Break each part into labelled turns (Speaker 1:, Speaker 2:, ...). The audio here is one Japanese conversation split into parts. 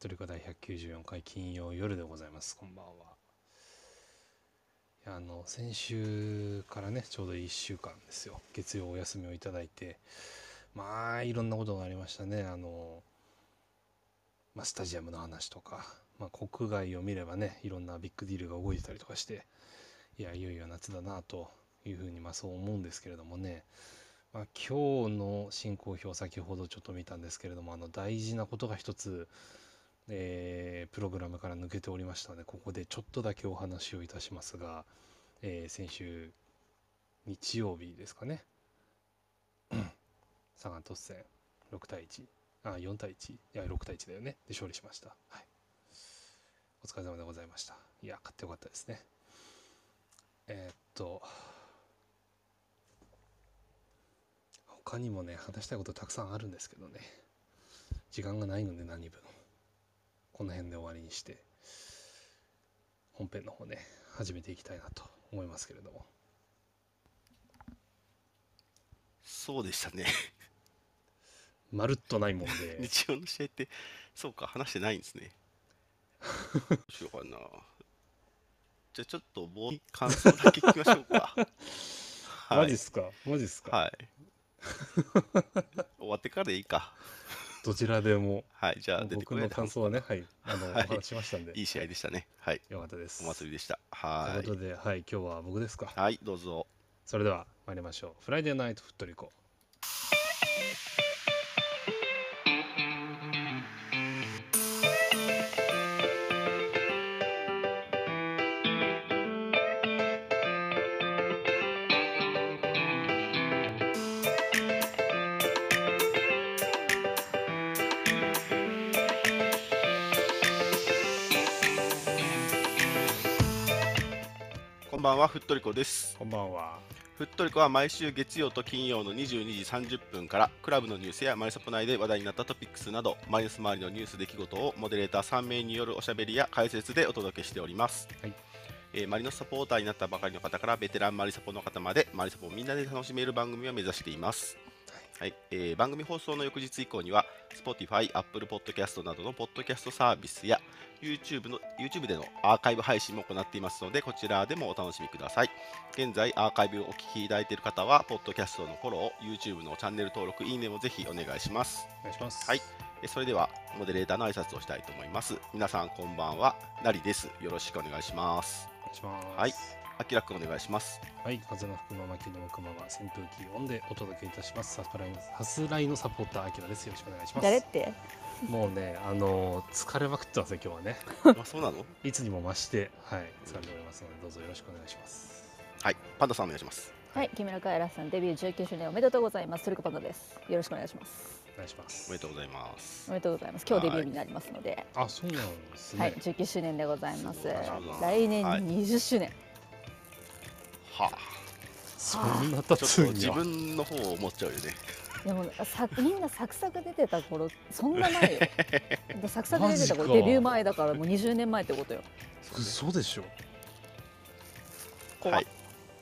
Speaker 1: トリコ第194回金曜夜でございます。こんばんは。あの先週からねちょうど1週間ですよ月曜お休みをいただいてまあいろんなことがありましたねあの、まあ、スタジアムの話とか、まあ、国外を見ればねいろんなビッグディールが動いてたりとかしていやいよいよ夏だなというふうにまあそう思うんですけれどもね、まあ、今日の進行表先ほどちょっと見たんですけれどもあの大事なことが一つえー、プログラムから抜けておりましたのでここでちょっとだけお話をいたしますが、えー、先週日曜日ですかね。サガン突戦6対1あ4対1いや6対1だよね。で勝利しました、はい、お疲れ様でございました。いや勝ってよかったですね。えー、っと他にもね話したいことたくさんあるんですけどね。時間がないので何分この辺で終わりにして本編の方ね始めていきたいなと思いますけれども。
Speaker 2: そうでしたね。
Speaker 1: まるっとないもんで。
Speaker 2: 日曜の試合ってそうか話してないんですね。どうしようかな。じゃあちょっともう感想だけ聞きましょうか、
Speaker 1: はい、マジっすか？マジっすか？
Speaker 2: はい。終わってからでいいか
Speaker 1: どちらでも。
Speaker 2: はい、じゃあ
Speaker 1: 僕の感想はね、はい、あの、はい、お話しましたんで。
Speaker 2: いい試合でしたね。はい。
Speaker 1: よかったです。
Speaker 2: お祭りでした。は
Speaker 1: い。ということで、はい、今日は僕ですか。
Speaker 2: はい、どうぞ。
Speaker 1: それでは参りましょう。フライデーナイトフットリコ。
Speaker 2: ばんは、ふっとりこです。
Speaker 1: こんばんは。
Speaker 2: ふっとりこは毎週月曜と金曜の22時30分からクラブのニュースやマリサポ内で話題になったトピックスなどマイナス周りのニュース出来事をモデレーター3名によるおしゃべりや解説でお届けしております。はいえー、マリノスサポーターになったばかりの方からベテランマリサポの方までマリサポをみんなで楽しめる番組を目指しています。はいえー、番組放送の翌日以降には Spotify、Apple Podcast などのポッドキャストサービスや YouTube, の YouTube でのアーカイブ配信も行っていますのでこちらでもお楽しみください。現在アーカイブをお聞きいただいている方はポッドキャストのフォロー YouTube のチャンネル登録いいねもぜひお願いします。
Speaker 1: お願いします。
Speaker 2: はい。それではモデレーターの挨拶をしたいと思います。皆さんこんばんは。なりです。よろしくお願いします。
Speaker 1: お願いします。
Speaker 2: はいあきらくんお願いします。
Speaker 1: はい、風の吹くまま、気の向くまま、扇風機オンでお届けいたします。サスライのサスライのサポーター、あきらです。よろしくお願いします。
Speaker 3: 誰って？
Speaker 1: もうね、あの疲れまくってますよ、今日はね。
Speaker 2: あ、そうなの？
Speaker 1: いつにも増して、はい、疲れておりますので、どうぞよろしくお願いします。
Speaker 2: はい、パンダさんお願いします。
Speaker 3: はい、木村カエラさん、デビュー19周年おめでとうございます。トリコパンダです。よろしくお願いします。
Speaker 1: お願いします。
Speaker 2: おめでとうございます。
Speaker 3: おめでとうございます。今日デビューになりますので。
Speaker 1: あ、そうなんですね。
Speaker 3: はい、19周年でございます。来年20周年。
Speaker 2: はあ、
Speaker 1: そんな経つん
Speaker 2: 自分の方を思っちゃうよね。
Speaker 3: でもさみんなサクサク出てた頃そんな前よ。サクサク出てた頃デビュー前だからもう20年前ってことよ。
Speaker 1: そうでしょ。
Speaker 2: はい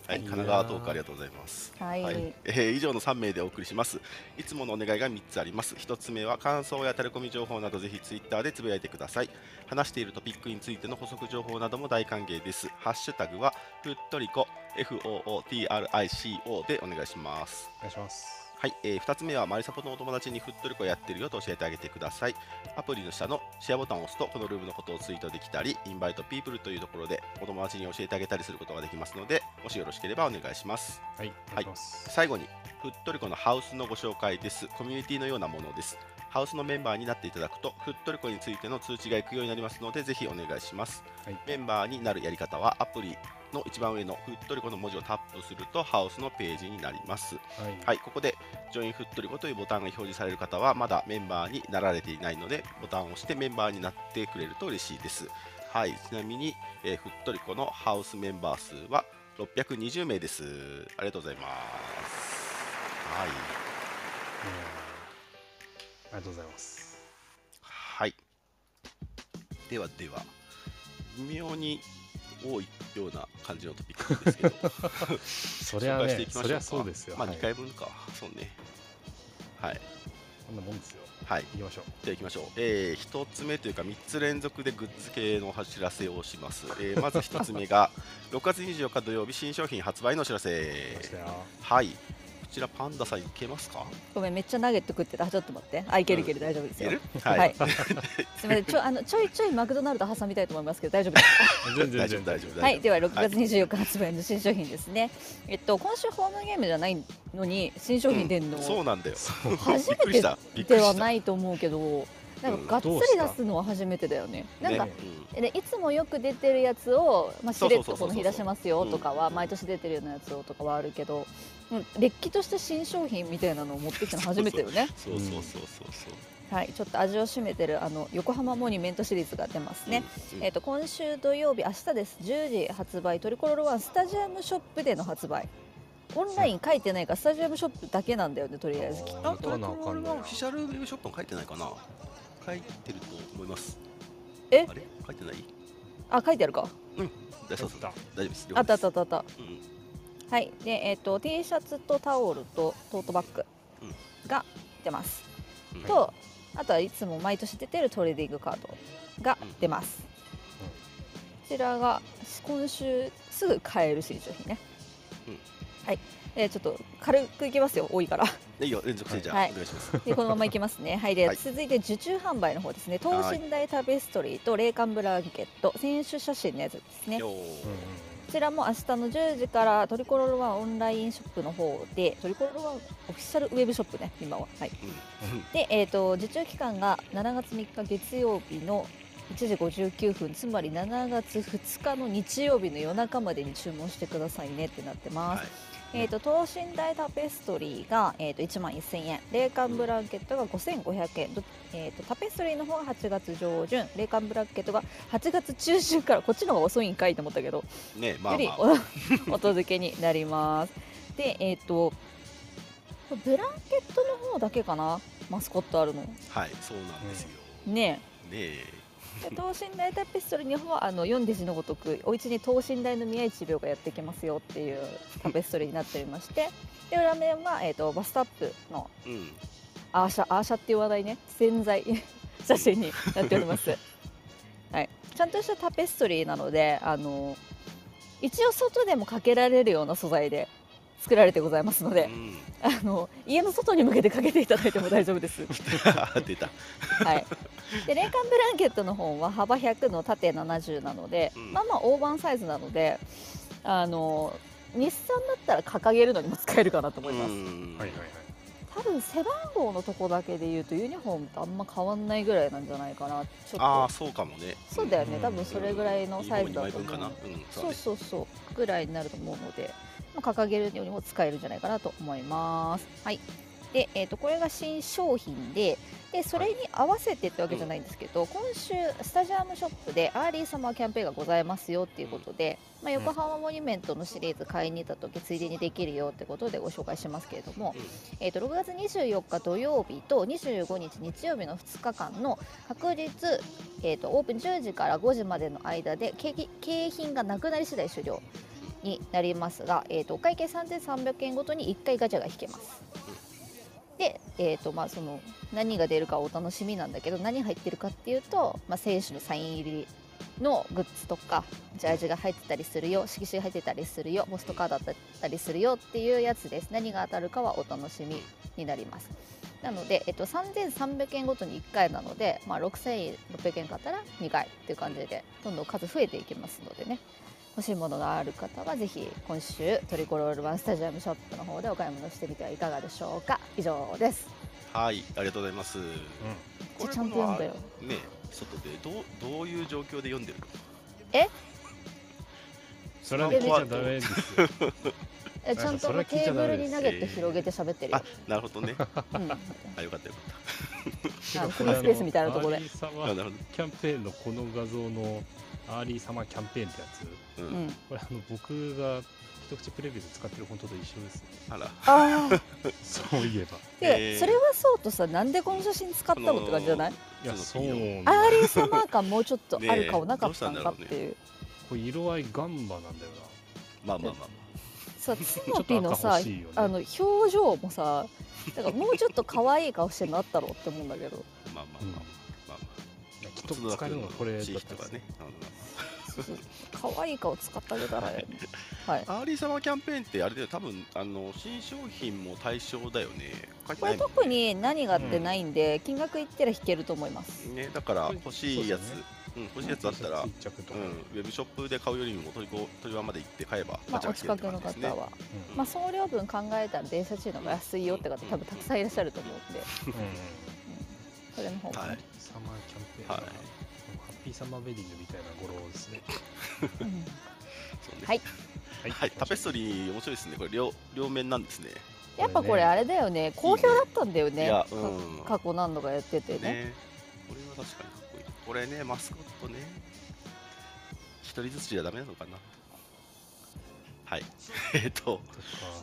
Speaker 2: はい、神奈川トークありがとうございます。
Speaker 3: はい、はい、
Speaker 2: えー、以上の3名でお送りします。いつものお願いが3つあります。1つ目は感想やタレコミ情報などぜひツイッターでつぶやいてください。話しているトピックについての補足情報なども大歓迎です。ハッシュタグはふっとりこ FOOTRICO でお願いします。
Speaker 1: お願いします。
Speaker 2: はい、えー、2つ目はマリサポのお友達にふっとりこやってるよと教えてあげてください。アプリの下のシェアボタンを押すと、このルームのことをツイートできたり、インバイトピープルというところでお友達に教えてあげたりすることができますので、もしよろしければお願いします。
Speaker 1: はい、
Speaker 2: はい、最後に、ふっとりこのハウスのご紹介です。コミュニティのようなものです。ハウスのメンバーになっていただくと、ふっとりこについての通知が行くようになりますので、ぜひお願いします。はい、メンバーになるやり方は、アプリの一番上のふっとりこの文字をタップすると、ハウスのページになります。はい、はい、ここで、ジョインふっとりこというボタンが表示される方は、まだメンバーになられていないので、ボタンを押してメンバーになってくれると嬉しいです。はい、ちなみに、えー、ふっとりこのハウスメンバー数は620名です。ありがとうございます。はい。
Speaker 1: ありがとうございます。
Speaker 2: はいではでは微妙に多いような感じのトピックですけど。
Speaker 1: それはねそりゃそうですよ、
Speaker 2: まあ2回分か、はい、そうね。はい。
Speaker 1: こんなもんですよ。
Speaker 2: はい。
Speaker 1: 行きましょう。
Speaker 2: じゃあ行きましょう、えー、1つ目というか3つ連続でグッズ系のお知らせをします、えーまず1つ目が 6月24日土曜日新商品発売のお知ら
Speaker 1: 来
Speaker 2: せはい。こちらパンダさんいけますか？
Speaker 3: ごめんめっちゃナゲット食ってた。ちょっと待って。あいけるいける。大丈夫ですよ。はい、
Speaker 2: はい、
Speaker 3: すみません。ちょあのちょいちょいマクドナルド挟みたいと思いますけど大丈夫です
Speaker 1: 全然
Speaker 2: 大丈夫
Speaker 1: 全然。
Speaker 2: 大丈夫
Speaker 3: はい、では6
Speaker 2: はい。
Speaker 3: 月24日発売の新商品ですね。えっと今週ホームゲームじゃないのに新商品出んの、
Speaker 2: そうなんだよ。
Speaker 3: 初め
Speaker 2: て
Speaker 3: ではないと思うけど、なんかがっつり出すのは初めてだよね。なんか、
Speaker 2: ね
Speaker 3: でいつもよく出てるやつを、まあ、しれっとこの日出しますよとかは
Speaker 2: うん。
Speaker 3: 毎年出てるようなやつをとかはあるけど、うん、れっきとした新商品みたいなのを持ってきたの初めてよね。
Speaker 2: そうそうそうそうそう。
Speaker 3: はい、ちょっと味を占めてるあの横浜モニュメントシリーズが出ますね。
Speaker 2: うん
Speaker 3: えっと今週土曜日明日です。10時発売トリコロールワンスタジアムショップでの発売。オンライン書いてないからスタジアムショップだけなんだよねとりあえずきっと。
Speaker 2: あトリコロ
Speaker 1: なあかんのや
Speaker 2: ールはオフィシャルウェブショップも書いてないかな。書いてると思います。
Speaker 3: え？
Speaker 2: あれ？書いてない？
Speaker 3: あ書いてあるか。
Speaker 2: うそう
Speaker 1: やっ
Speaker 2: 大丈夫です。
Speaker 3: あったあ
Speaker 2: 了解です。
Speaker 3: ったあったあった
Speaker 2: うん
Speaker 3: はい。でえっ、と T シャツとタオルとトートバッグが出ます、
Speaker 2: うん。
Speaker 3: とあとはいつも毎年出てるトレーディングカードが出ます、こちらが今週すぐ買える新商品ね、
Speaker 2: うん。
Speaker 3: はい、えーちょっと軽くいきますよ。多いから。
Speaker 2: いいよ。連続してじゃあ、
Speaker 3: はい。
Speaker 2: お願いします。
Speaker 3: でこのままいきますね。はい、で、
Speaker 2: はい。
Speaker 3: 続いて受注販売の方ですね。等身大タペストリーと冷感ブランケット、選手写真のやつですね。ちらも明日の10時からトリコロールワンオンラインショップの方で、トリコロールワンオフィシャルウェブショップね、今は。はい。
Speaker 2: うん
Speaker 3: で、えっ、と受注期間が7月3日月曜日の1時59分、つまり7月2日の日曜日の夜中までに注文してくださいねってなってます。
Speaker 2: はい
Speaker 3: えー、と等身大タペストリーが、えー、と1万1000円。冷感ブランケットが5500円、どえー、とタペストリーの方が8月上旬。冷感ブランケットが8月中旬からこっちの方が遅いんかいと思ったけど、
Speaker 2: ねまあ
Speaker 3: より
Speaker 2: まあ
Speaker 3: お お届けになります。でえっ、とブランケットの方だけかな。マスコットあるの。
Speaker 2: はいそうなんですよ、
Speaker 3: ね
Speaker 2: ね
Speaker 3: え。で等身大タペストリーの方はあの読んで字のごとくお家に等身大の宮市病がやってきますよっていう タペストリーになっておりましてで裏面は、えー、とバストアップの
Speaker 2: えうん。
Speaker 3: アーシャアーシャっていう話題ね潜在 写真になっております、はい、ちゃんとしたタペストリーなのであの一応外でもかけられるような素材で作られてございますので
Speaker 2: うん。
Speaker 3: あの家の外に向けてかけていただいても大丈夫です。
Speaker 2: 出た。
Speaker 3: はい、で冷感ブランケットの方は幅100の縦70なので、
Speaker 2: うん。
Speaker 3: まあまあ大判サイズなのであの日産だったら掲げるのにも使えるかなと思います、
Speaker 2: うん。
Speaker 1: はいはいはい。
Speaker 3: 多分背番号のとこだけで言うとユニフォームとあんま変わんないぐらいなんじゃないかな。ちょっと。
Speaker 2: ああそうかもね。
Speaker 3: そうだよね。
Speaker 1: うん。
Speaker 3: 多分それぐらいのサイズだと
Speaker 2: 2
Speaker 3: 思う。
Speaker 2: 分かな。うん
Speaker 3: そう
Speaker 2: う
Speaker 3: そうそう。ぐらいになると思うので、まあ、掲げるようにも使えるんじゃないかなと思います。はい。で、えー、とこれが新商品ででそれに合わせてってわけじゃないんですけど、今週スタジアムショップでアーリーサマーキャンペーンがございますよっていうことで、まあ、横浜モニュメントのシリーズ買いに行った時ついでにできるよってことでご紹介しますけれども、
Speaker 2: うん。
Speaker 3: えー、と6月24日土曜日と25日日曜日の2日間の確実、えー、とオープン10時から5時までの間で景品がなくなり次第終了になりますが、えー、とお会計3300円ごとに1回ガチャが引けます。で、えーとまあ、その何が出るかお楽しみなんだけど何入ってるかっていうと、まあ、選手のサイン入りのグッズとかジャージが入ってたりするよ色紙が入ってたりするよポストカードだったりするよっていうやつです。何が当たるかはお楽しみになります。なので、えっと、3300円ごとに1回なので、まあ、6600円買ったら2回っていう感じでどんどん数増えていきますのでね。欲しいものがある方はぜひ今週トリコロールワンスタジアムショップの方でお買い物してみてはいかがでしょうか。以上です。
Speaker 2: はいありがとうございます。
Speaker 3: じゃちゃんと読んだよ。
Speaker 2: ね外でどうどういう状況で読んでるの？
Speaker 1: それは聞いちゃダメですよ。
Speaker 3: えちゃんとテーブルに投げて広げて喋ってるよ。
Speaker 2: あ、なるほどね。
Speaker 3: うん、あ
Speaker 2: あよかったよか
Speaker 3: フリースペースみたいなとこで。
Speaker 1: アーリーサマー
Speaker 2: ったあなるほ
Speaker 1: キャンペーンのこの画像のアーリーサマーキャンペーンってやつ。
Speaker 2: ど
Speaker 1: これあの僕が一口プレビューで使ってる本当と一緒ですね。
Speaker 2: あら。
Speaker 3: あー。
Speaker 1: そういえば。
Speaker 3: で、
Speaker 2: えー。
Speaker 3: それはそうとさなんでこの写真使ったのって感じじゃない？
Speaker 1: いやそう。
Speaker 2: の
Speaker 3: アーリーサマー感もうちょっとある顔なかったんかっていう、
Speaker 1: これ色合いガンバなんだよ
Speaker 2: まあまあまあま
Speaker 3: さつ
Speaker 1: ちょっと赤
Speaker 3: のぴのさ
Speaker 1: ね。
Speaker 3: あの表情もさだからもうちょっと可愛い顔してるのあったろうって思うんだけど。
Speaker 2: まあまあ
Speaker 1: うん
Speaker 2: まあまあ。ま
Speaker 1: いやきっ
Speaker 2: あ
Speaker 1: と使えるのがこれだった
Speaker 2: ね。
Speaker 3: 可愛い顔使ってあげたらねはい。
Speaker 2: アーリーサマーキャンペーンってあれだよ多分あの新商品も対象だよね。書いて
Speaker 3: これ特に何がってないんで、金額言ったら引けると思います。
Speaker 2: ねだから欲しいやつ、
Speaker 1: そう
Speaker 2: ん欲しいやつあったら。うん、ウェブショップで買うよりもトリコトリワまで行って買えば
Speaker 3: まあ、お近くの方は、
Speaker 1: うん。
Speaker 3: まあ、送料分考えたら電車賃の方が安いよって方多分たくさんいらっしゃると思うんで、
Speaker 1: うん。
Speaker 3: それの方が。ね、
Speaker 2: はい。
Speaker 1: サマーキャンペーンだ
Speaker 2: はい
Speaker 1: サマーベディングみたいな語呂ですね。
Speaker 3: はい。
Speaker 1: はい。
Speaker 2: はい、タペストリー面白いですね。これ両両面なんですね。
Speaker 3: やっぱこれあれだよね。好評だったんだよね。
Speaker 2: いや
Speaker 3: か
Speaker 2: うん。
Speaker 3: 過去何度かやっててね。
Speaker 2: ね。これは確かにかっこいい。これねマスコットね。一人ずつじゃダメなのかなはい。えっと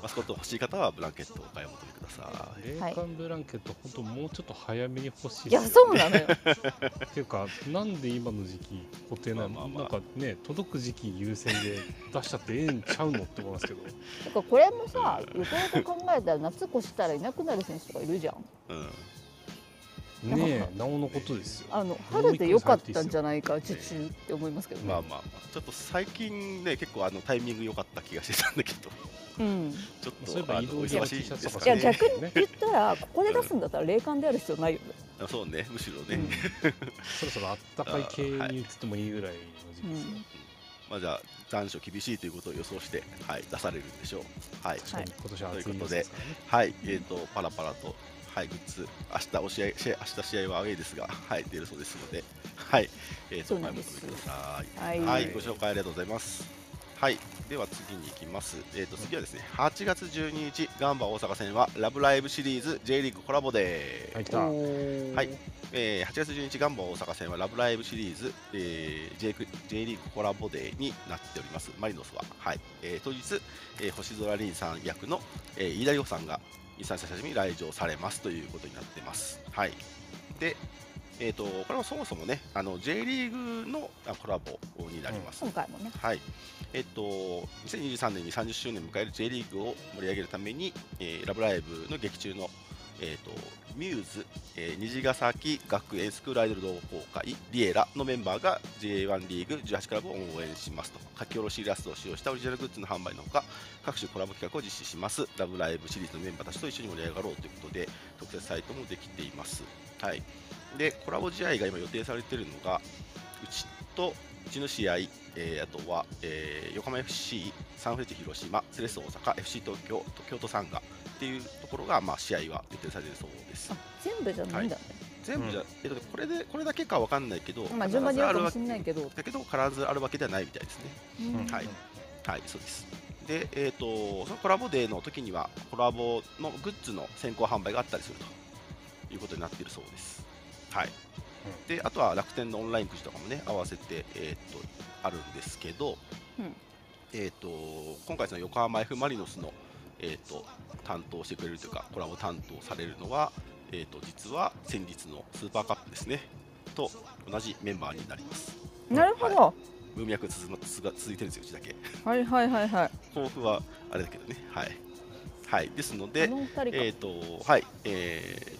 Speaker 2: マスコット欲しい方はブランケットをお買い求めください。
Speaker 1: 冷感ブランケット本当もうちょっと早めに欲しい
Speaker 3: いやそうなのよ。
Speaker 1: っていうかなんで今の時期固定なの、
Speaker 2: まあまあまあ。
Speaker 1: なんかね届く時期優先で出しちゃってええんちゃうのって思いますけど。
Speaker 3: てかこれもさよくよく考えたら夏越したらいなくなる選手とかいるじゃん。
Speaker 2: うん
Speaker 1: ねえ。なおのことですよ。
Speaker 3: あの春でよかったんじゃないか受注って思いますけどね、
Speaker 2: まあまあまあ。ちょっと最近ね結構あのタイミング良かった気がしてたんだけど。
Speaker 3: うん、
Speaker 2: ちょっ
Speaker 1: そういえば
Speaker 2: 忙しいですかね。
Speaker 3: いや逆に言ったらここで出すんだったら霊感である必要ないよね、
Speaker 2: あそうね。むしろね、
Speaker 3: うん。
Speaker 1: そろそろあったかい系に移ってもいいぐらいの時期ですよ、
Speaker 2: まあじゃあ残暑厳しいということを予想してはい出されるんでしょう。はい。
Speaker 1: 今年は暑いですからね
Speaker 2: はい、えー、とパラパラと、はい、グッズ、明日お試合試合明日試合はアウェイですが、はい、出るそうですので、はい、えー、と
Speaker 3: そうなんです
Speaker 2: お買い求めください。
Speaker 3: はい
Speaker 2: はい、ご紹介ありがとうございます。はい、では次に行きます。えー、と次はですね、8月12日、ガンバ大阪戦はラブライブシリーズ J リーグコラボデー。
Speaker 1: はい
Speaker 2: はいえー8月12日、ガンバ大阪戦はラブライブシリーズ、えー J, J リーグコラボデーになっております、マリノスは。はいえー当日、えー星空凛さん役の、えー、飯田里穂さんが日産久しぶりに来場されますということになってます。はい、で、えー、とこれはそもそもね、あの J リーグのあコラボになります。
Speaker 3: 今回もね
Speaker 2: はいえっと、2023年に30周年を迎える J リーグを盛り上げるために、えーラブライブの劇中の、えっとミューズ、えー虹ヶ崎学園スクールアイドル同好会リエラのメンバーが J1 リーグ18クラブを応援しますと。書き下ろしイラストを使用したオリジナルグッズの販売のほか各種コラボ企画を実施します。ラブライブシリーズのメンバーたちと一緒に盛り上がろうということで特設サイトもできています。はい、でコラボ試合が今予定されているのがうちとうちの試合、えーあとは、えー横浜 FC、サンフレッチェ広島、セレッソ大阪、FC 東京、京都サンガっていうところが、まあ、試合は予定されているそうです
Speaker 3: あ。全部じゃないんだね、
Speaker 2: 全部じゃ、えっとね、これでこれだけかわかんないけど、
Speaker 3: まあ順番にやるかもしれ
Speaker 2: 必ずあるわ
Speaker 3: ないけど、
Speaker 2: だけど、必ずあるわけではないみたいですね。
Speaker 3: うん
Speaker 2: はいはい、そうです。で、えっ、と、そのコラボデーの時には、コラボのグッズの先行販売があったりするということになっているそうです。はい。で、あとは楽天のオンラインくじとかもね、合わせて、えっ、と、あるんですけど、
Speaker 3: うん
Speaker 2: えっ、と、今回その横浜 F・ マリノスの、えっ、と、担当してくれるというか、コラボ担当されるのは、えっ、と、実は先日のスーパーカップですね、と同じメンバーになります。
Speaker 3: なるほど、
Speaker 2: 文脈続が続いてるんですよ、うちだけ。
Speaker 3: はい、はいはいはい
Speaker 2: 抱負はあれだけどね、はい。はい、ですの
Speaker 3: あ
Speaker 2: で、えっ、と、はい、えー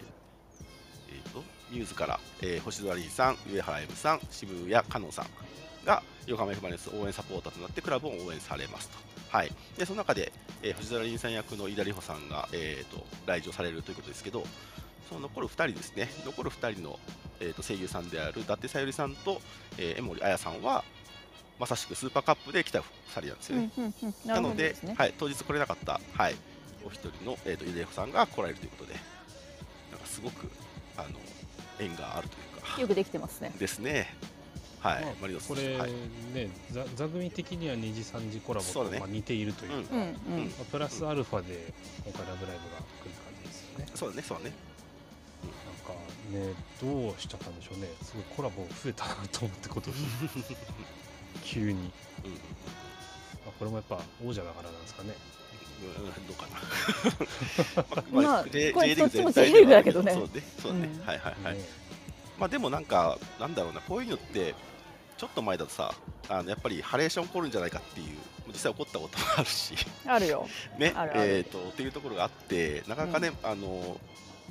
Speaker 2: えーと、ミューズから、えー星空凛さん、上原 M さん、渋谷香音さんが横浜 F・ マリノス応援サポーターとなってクラブを応援されますと。はい、でその中で、えー星空凛さん役の飯田里穂さんが、えー、と来場されるということですけど、その残る2人ですね、残る2人の、えー、と声優さんである伊達さゆりさんと、えー江森彩さんは、まさしくスーパーカップで来た2人なんですよね。
Speaker 3: うんうんうん、な
Speaker 2: なのではい、当日来れなかった、はい、お一人の、えー、とゆでこさんが来られるということで、なんかすごくあの縁があるというか、
Speaker 3: よくできてますね。
Speaker 2: ですね。はい、
Speaker 1: まあ
Speaker 2: マリノス
Speaker 1: これ
Speaker 2: はい。
Speaker 1: ね、座座組的には2時3時コラボとまあ似ているという。か、
Speaker 2: うん
Speaker 3: うん。うん、
Speaker 1: まあプラスアルファで今回ラブライブが来る感じですよね。
Speaker 2: そうだね、そうだね。
Speaker 1: なんかねどうしちゃったんでしょうね。すごいコラボ増えたなと思ってこと 急に、
Speaker 2: うん、うん
Speaker 1: まあ、これもやっぱ王者だからなんですかね。
Speaker 2: うん、どうかな。
Speaker 3: まあ
Speaker 2: 全体
Speaker 3: J リーグだけどね。
Speaker 2: そうね、そうね、
Speaker 3: うん。
Speaker 2: はいはいはい。
Speaker 1: ね
Speaker 2: まあでもなんか、なんだろうな、こういうのって、ちょっと前だとさ、あのやっぱりハレーション起こるんじゃないかっていう実際起こったこともあるし。
Speaker 3: あるよ。
Speaker 2: ね
Speaker 3: あるある。
Speaker 2: えー、とっていうところがあってなかなかね、あの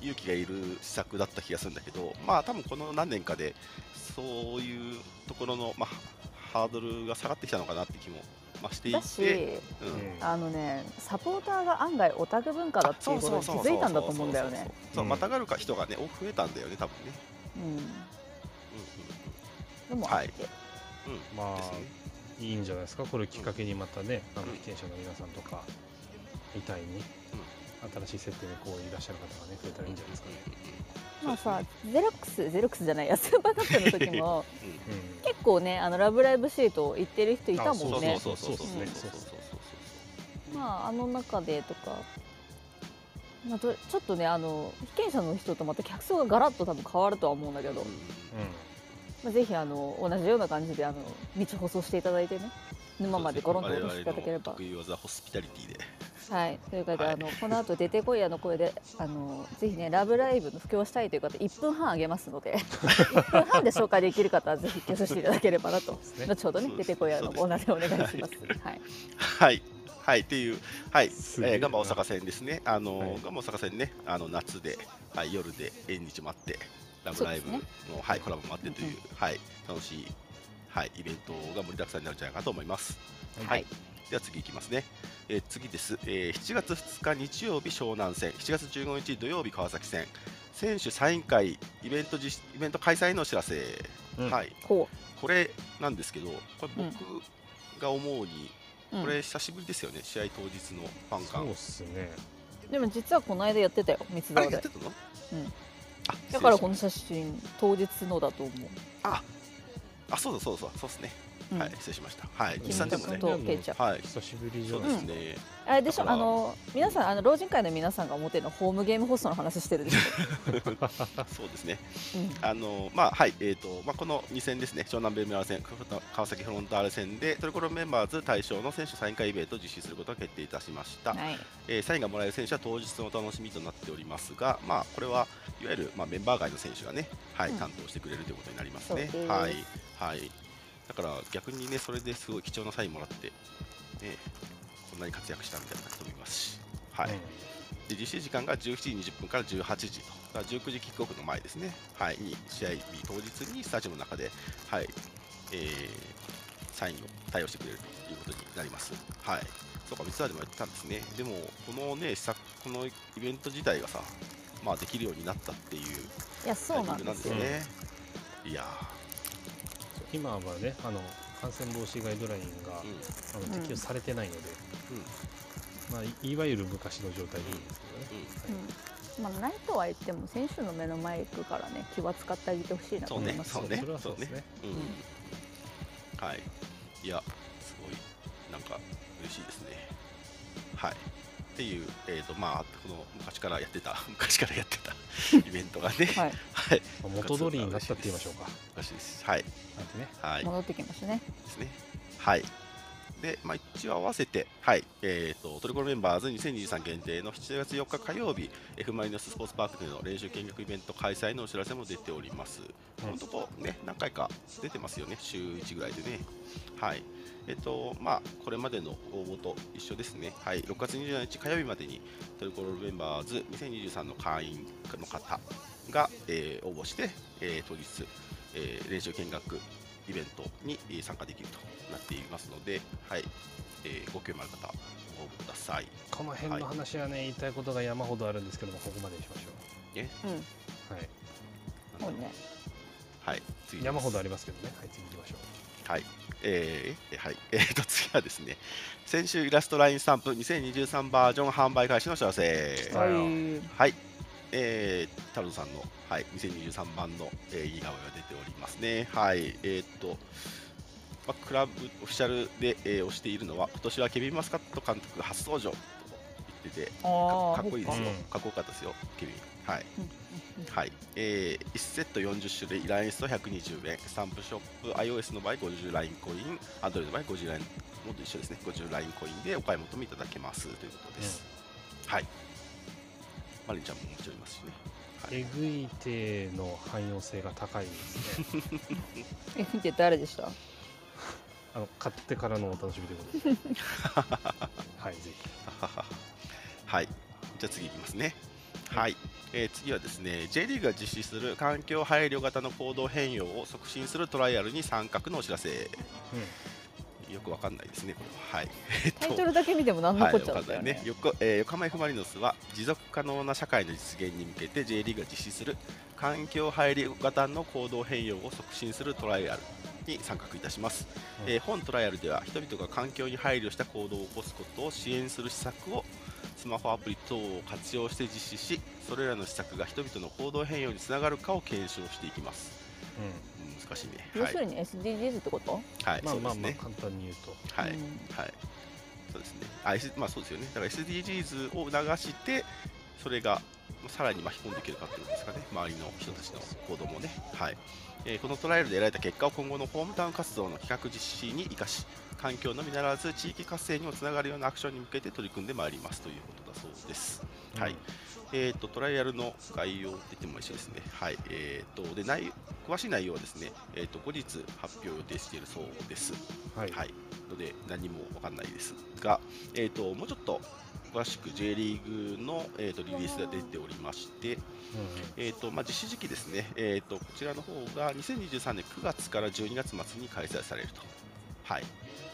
Speaker 2: 勇気がいる施策だった気がするんだけどまあ多分この何年かでそういうところの、まあ、ハードルが下がってきたのかなって気も、まあ、してい
Speaker 3: だして
Speaker 2: て、う
Speaker 1: うん。
Speaker 2: ん、
Speaker 3: あのねサポーターが案外オタク文化だっていうことに気づいたんだと思うんだよね。
Speaker 2: そうまたがるか人がね多く増えたんだよね多分ね。
Speaker 3: うん。
Speaker 2: うん
Speaker 3: でもあって、
Speaker 1: まあ、いいんじゃないですか？これきっかけにまたね、あの被験者の皆さんとかみたいに、新しい設定でこういらっしゃる方がね増えたらいいんじゃないですかね。
Speaker 3: まあさ、ゼロックス、ゼロックスじゃないや、スーパーカップの時も、結構ね、あのラブライブシート行ってる人いたも
Speaker 2: ん
Speaker 3: ね。
Speaker 2: そうそうそうそう
Speaker 3: まあ、あの中でとか、まあ、ちょっとね、あの被験者の人とまた客層がガラッと多分変わるとは思うんだけど。
Speaker 2: うん、うん。
Speaker 3: まあ、ぜひあの同じような感じであの道舗装していただいてね。沼までゴロンと下ろしていただければ。
Speaker 2: 得意技ホスピタリティで。
Speaker 3: はい。ということで、
Speaker 2: はい。
Speaker 3: あのこの後出てこいやの声であのぜひねラブライブの布教をしたいという方1分半あげますので 1分半で紹介できる方はぜひ挙手していただければなと。
Speaker 1: ね。
Speaker 3: 後ほどね出てこいやのコーナーでお願いします。はい。
Speaker 2: はい。はい。っていうはい、えー、ガンバ大阪戦ですね。あの、
Speaker 1: はい。
Speaker 2: ガンバ大阪戦ね。あの夏ではい夜で縁日もあってラブライブの、
Speaker 3: そうです
Speaker 2: はいコラボもあってという、
Speaker 3: うん。うん
Speaker 2: はい楽しいはいイベントが盛りだくさんになるんじゃないかと思います。
Speaker 3: はい。
Speaker 2: では次いきますね。えー次です、えー7月2日日曜日湘南戦、7月15日土曜日川崎戦、選手サイン会イベント実イベント開催のお知らせ、
Speaker 1: うん。
Speaker 2: はい。
Speaker 3: ほ
Speaker 2: これなんですけど、これ僕が思うに、
Speaker 3: う、うん。
Speaker 2: これ久しぶりですよね、試合当日のファン感。
Speaker 1: そうっすね。
Speaker 3: でも実はこの間やってたよ三
Speaker 2: あ
Speaker 3: 沢で。
Speaker 2: れやってたの？
Speaker 3: うんだからこの写真当日のだと思う、
Speaker 2: ああそうそうだそうだそうですね。
Speaker 3: うん。
Speaker 2: はい失礼しました。はい
Speaker 3: 君
Speaker 2: 日産でもね。はい。
Speaker 1: 久しぶりじゃ
Speaker 2: そう
Speaker 1: ないです
Speaker 2: ね。
Speaker 3: あれでしょあの皆さんあの老人会の皆さんが思ってるのホームゲームホストの話してるで。し
Speaker 2: そうですね。
Speaker 3: ょ、うん。
Speaker 2: あのまあはいえーとまあ、この2戦ですね、湘南ベルメラ戦、川崎フロンターレ戦でトリコロメンバーズ対象の選手サイン会イベントを実施することが決定いたしました、
Speaker 3: はい。
Speaker 2: えーサインがもらえる選手は当日のお楽しみとなっておりますが、まあ、これはいわゆる、まあ、メンバー外の選手がね、はい
Speaker 3: うん。
Speaker 2: 担当してくれるということになりますね。はい。はい、だから逆にね、それですごい貴重なサインもらって、ね、こんなに活躍したみたいな人もいますし。はい。で実施時間が17時20分から18時と、だから19時キックオフの前ですね、はい、に試合日当日にスタジアムの中で、はい。えーサインを対応してくれるということになります。はい、そうか、三ツでもやってたんですね。でも、このね、さこのイベント自体がさ、まあ、できるようになったっていう
Speaker 3: いやそうなんですよ。
Speaker 2: タイミングなんですね。いや
Speaker 1: 今はねあの感染防止ガイドラインが、
Speaker 2: ー、うん。
Speaker 1: あの適用されてないので、
Speaker 2: うん。
Speaker 1: まあ、いいわゆる昔の状態でいいんですけどね、
Speaker 3: うん。まあ、ないとは言っても選手の目の前行くからね気は使ってあげてほしいなと思います
Speaker 2: そうね。
Speaker 1: それはそうですね。
Speaker 2: うん。はい。いや、すごい、なんか、嬉しいですね。はい。っていう、えーとまあ、この昔からやってた、昔からやってた イベントがね、
Speaker 3: はい
Speaker 2: はい、
Speaker 1: まあ元通りになったって言いましょうか
Speaker 2: 昔です。はい。
Speaker 1: なんてね
Speaker 2: はい。
Speaker 3: 戻ってきましたね
Speaker 2: ですね。はい。で、まあ、一応合わせて、はい、えーと、トリコロメンバーズ2023限定の7月4日火曜日、F・ マリノススポーツパークでの練習見学イベント開催のお知らせも出ております。このとこね、何回か出てますよね、週1ぐらいでね。はい。えっ、と、まあ、これまでの応募と一緒ですね。はい。6月27日火曜日までに、トリコロメンバーズ2023の会員の方が、えー応募して、えー当日、えー練習見学イベントにえー参加できるとなっていますので、はい。えーご興味ある方、ご応募ください。
Speaker 1: この辺の話はね、言いたいことが山ほどあるんですけどもここまでにしましょ
Speaker 3: うん
Speaker 1: うはい
Speaker 3: もうね
Speaker 2: はい。次
Speaker 1: 山ほどありますけどねはい次行きましょう
Speaker 2: はい。えーはい。えーと、次はですね、先週イラストラインスタンプ2023バージョン販売開始のお知らせ。
Speaker 1: は
Speaker 3: はい
Speaker 2: はい。えー、タルトさんの、はい、2023版の、えー、似顔絵が出ておりますね。はい。えーっと、まあ、クラブオフィシャルで、えー推しているのは、今年はケビン・マスカット監督初登場と言ってて、
Speaker 3: あ
Speaker 2: かっこいいですよ。
Speaker 1: うん
Speaker 2: かっこよかったですよ、ケビン。はい。
Speaker 3: うん
Speaker 2: はい、えー1セット40種類、ラインスト120円、スタンプショップ、iOS の場合50ラインコイン、Android の場合50ライン、もっと一緒ですね、50ラインコインでお買い求めいただけます。ということです。はい。マリンちゃんももちろんいますしね。はい。
Speaker 1: えぐい手の汎用性が高いですね。
Speaker 3: え見て誰でした？
Speaker 1: あの買ってからのお楽しみということで。はいぜひ。
Speaker 2: はい、じゃあ次いきますね。はい、えー次はですね、J リーグが実施する環境配慮型の行動変容を促進するトライアルに参画のお知らせ。よくわかんないですね、これは。はい。えっと
Speaker 3: タイトルだけ見ても何の
Speaker 2: はい、
Speaker 3: こっちゃ
Speaker 2: わかんないね
Speaker 3: だったよね。
Speaker 2: 横えー横浜 F・ マリノスは持続可能な社会の実現に向けて J リーグが実施する環境配慮型の行動変容を促進するトライアルに参画いたします、
Speaker 1: うん
Speaker 2: えー本トライアルでは人々が環境に配慮した行動を起こすことを支援する施策をスマホアプリ等を活用して実施しそれらの施策が人々の行動変容につながるかを検証していきます、
Speaker 1: うん
Speaker 2: うん難しいねはい
Speaker 3: 要す、るに SDGs ってこと？
Speaker 2: はい、
Speaker 1: まあまあ
Speaker 2: そうですね
Speaker 1: まあ簡単に言うと
Speaker 2: はい、
Speaker 3: うん
Speaker 2: はい、そうですね。あ、S まあそうですよね。だから SDGs を促して、それがまあさらに巻き込んでいけるかっていうことですかね。周りの人たちの行動もね。はい。えーこのトライアルで得られた結果を今後のホームタウン活動の企画実施に生かし、環境のみならず地域活性にもつながるようなアクションに向けて取り組んでまいりますということだそうです。はい。えー、とトライアルの概要って言っても一緒ですね。はい。えー、とで内詳しい内容はですね、えー、と後日発表を予定しているそうです。
Speaker 1: はい
Speaker 2: はい、ので何もわかんないですが、えー、ともうちょっと詳しく J リーグの、えー、とリリースが出ておりまして、
Speaker 1: うん
Speaker 2: えーとまあ、実施時期ですね、えー、とこちらの方が2023年9月から12月末に開催されると。はい。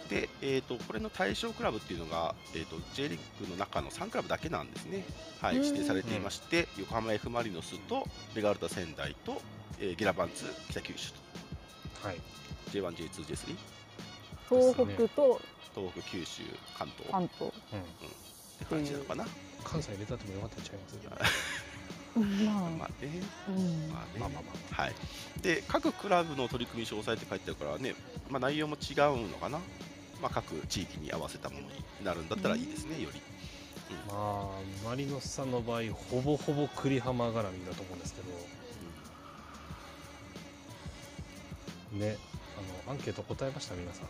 Speaker 2: でえー、とこれの対象クラブっていうのが、えー、と J リーグの中の3クラブだけなんですね、はい、
Speaker 3: うん
Speaker 2: 指定されていまして、横浜 F・ マリノスとベガルタ仙台と、えーゲラバンツ北九州と。
Speaker 1: はい。
Speaker 2: J1、J2、J3
Speaker 3: 東北と
Speaker 2: 東北、九州、関東。
Speaker 3: 関東。
Speaker 1: うん
Speaker 2: って感じなのかな。
Speaker 1: 関西入れたってもよかったんちゃいます？
Speaker 3: まあ、
Speaker 2: まあね、
Speaker 3: うん。
Speaker 2: まあね、
Speaker 1: まあまあま
Speaker 2: はい。で、各クラブの取り組み詳細って書いてあるからね、まあ内容も違うのかな。まあ各地域に合わせたものになるんだったらいいですね、より。
Speaker 1: まあマリノスさんの場合ほぼほぼ栗浜絡みだと思うんですけど。ね。あのアンケート答えました？皆さん。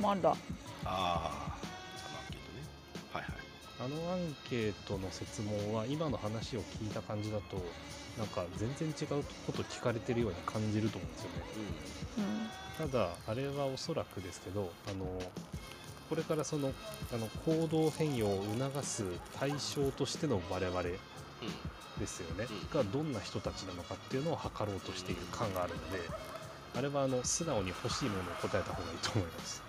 Speaker 3: まだ。
Speaker 2: ああ、
Speaker 1: あのアンケートの説問は今の話を聞いた感じだとなんか全然違うこと聞かれてるように感じると思うんですよね
Speaker 3: うん。
Speaker 1: ただあれはおそらくですけどあのこれからそのあの行動変容を促す対象としての我々。ですよね、
Speaker 2: うん
Speaker 1: がどんな人たちなのかっていうのを測ろうとしている感があるのであれはあの素直に欲しいものを答えた方がいいと思います。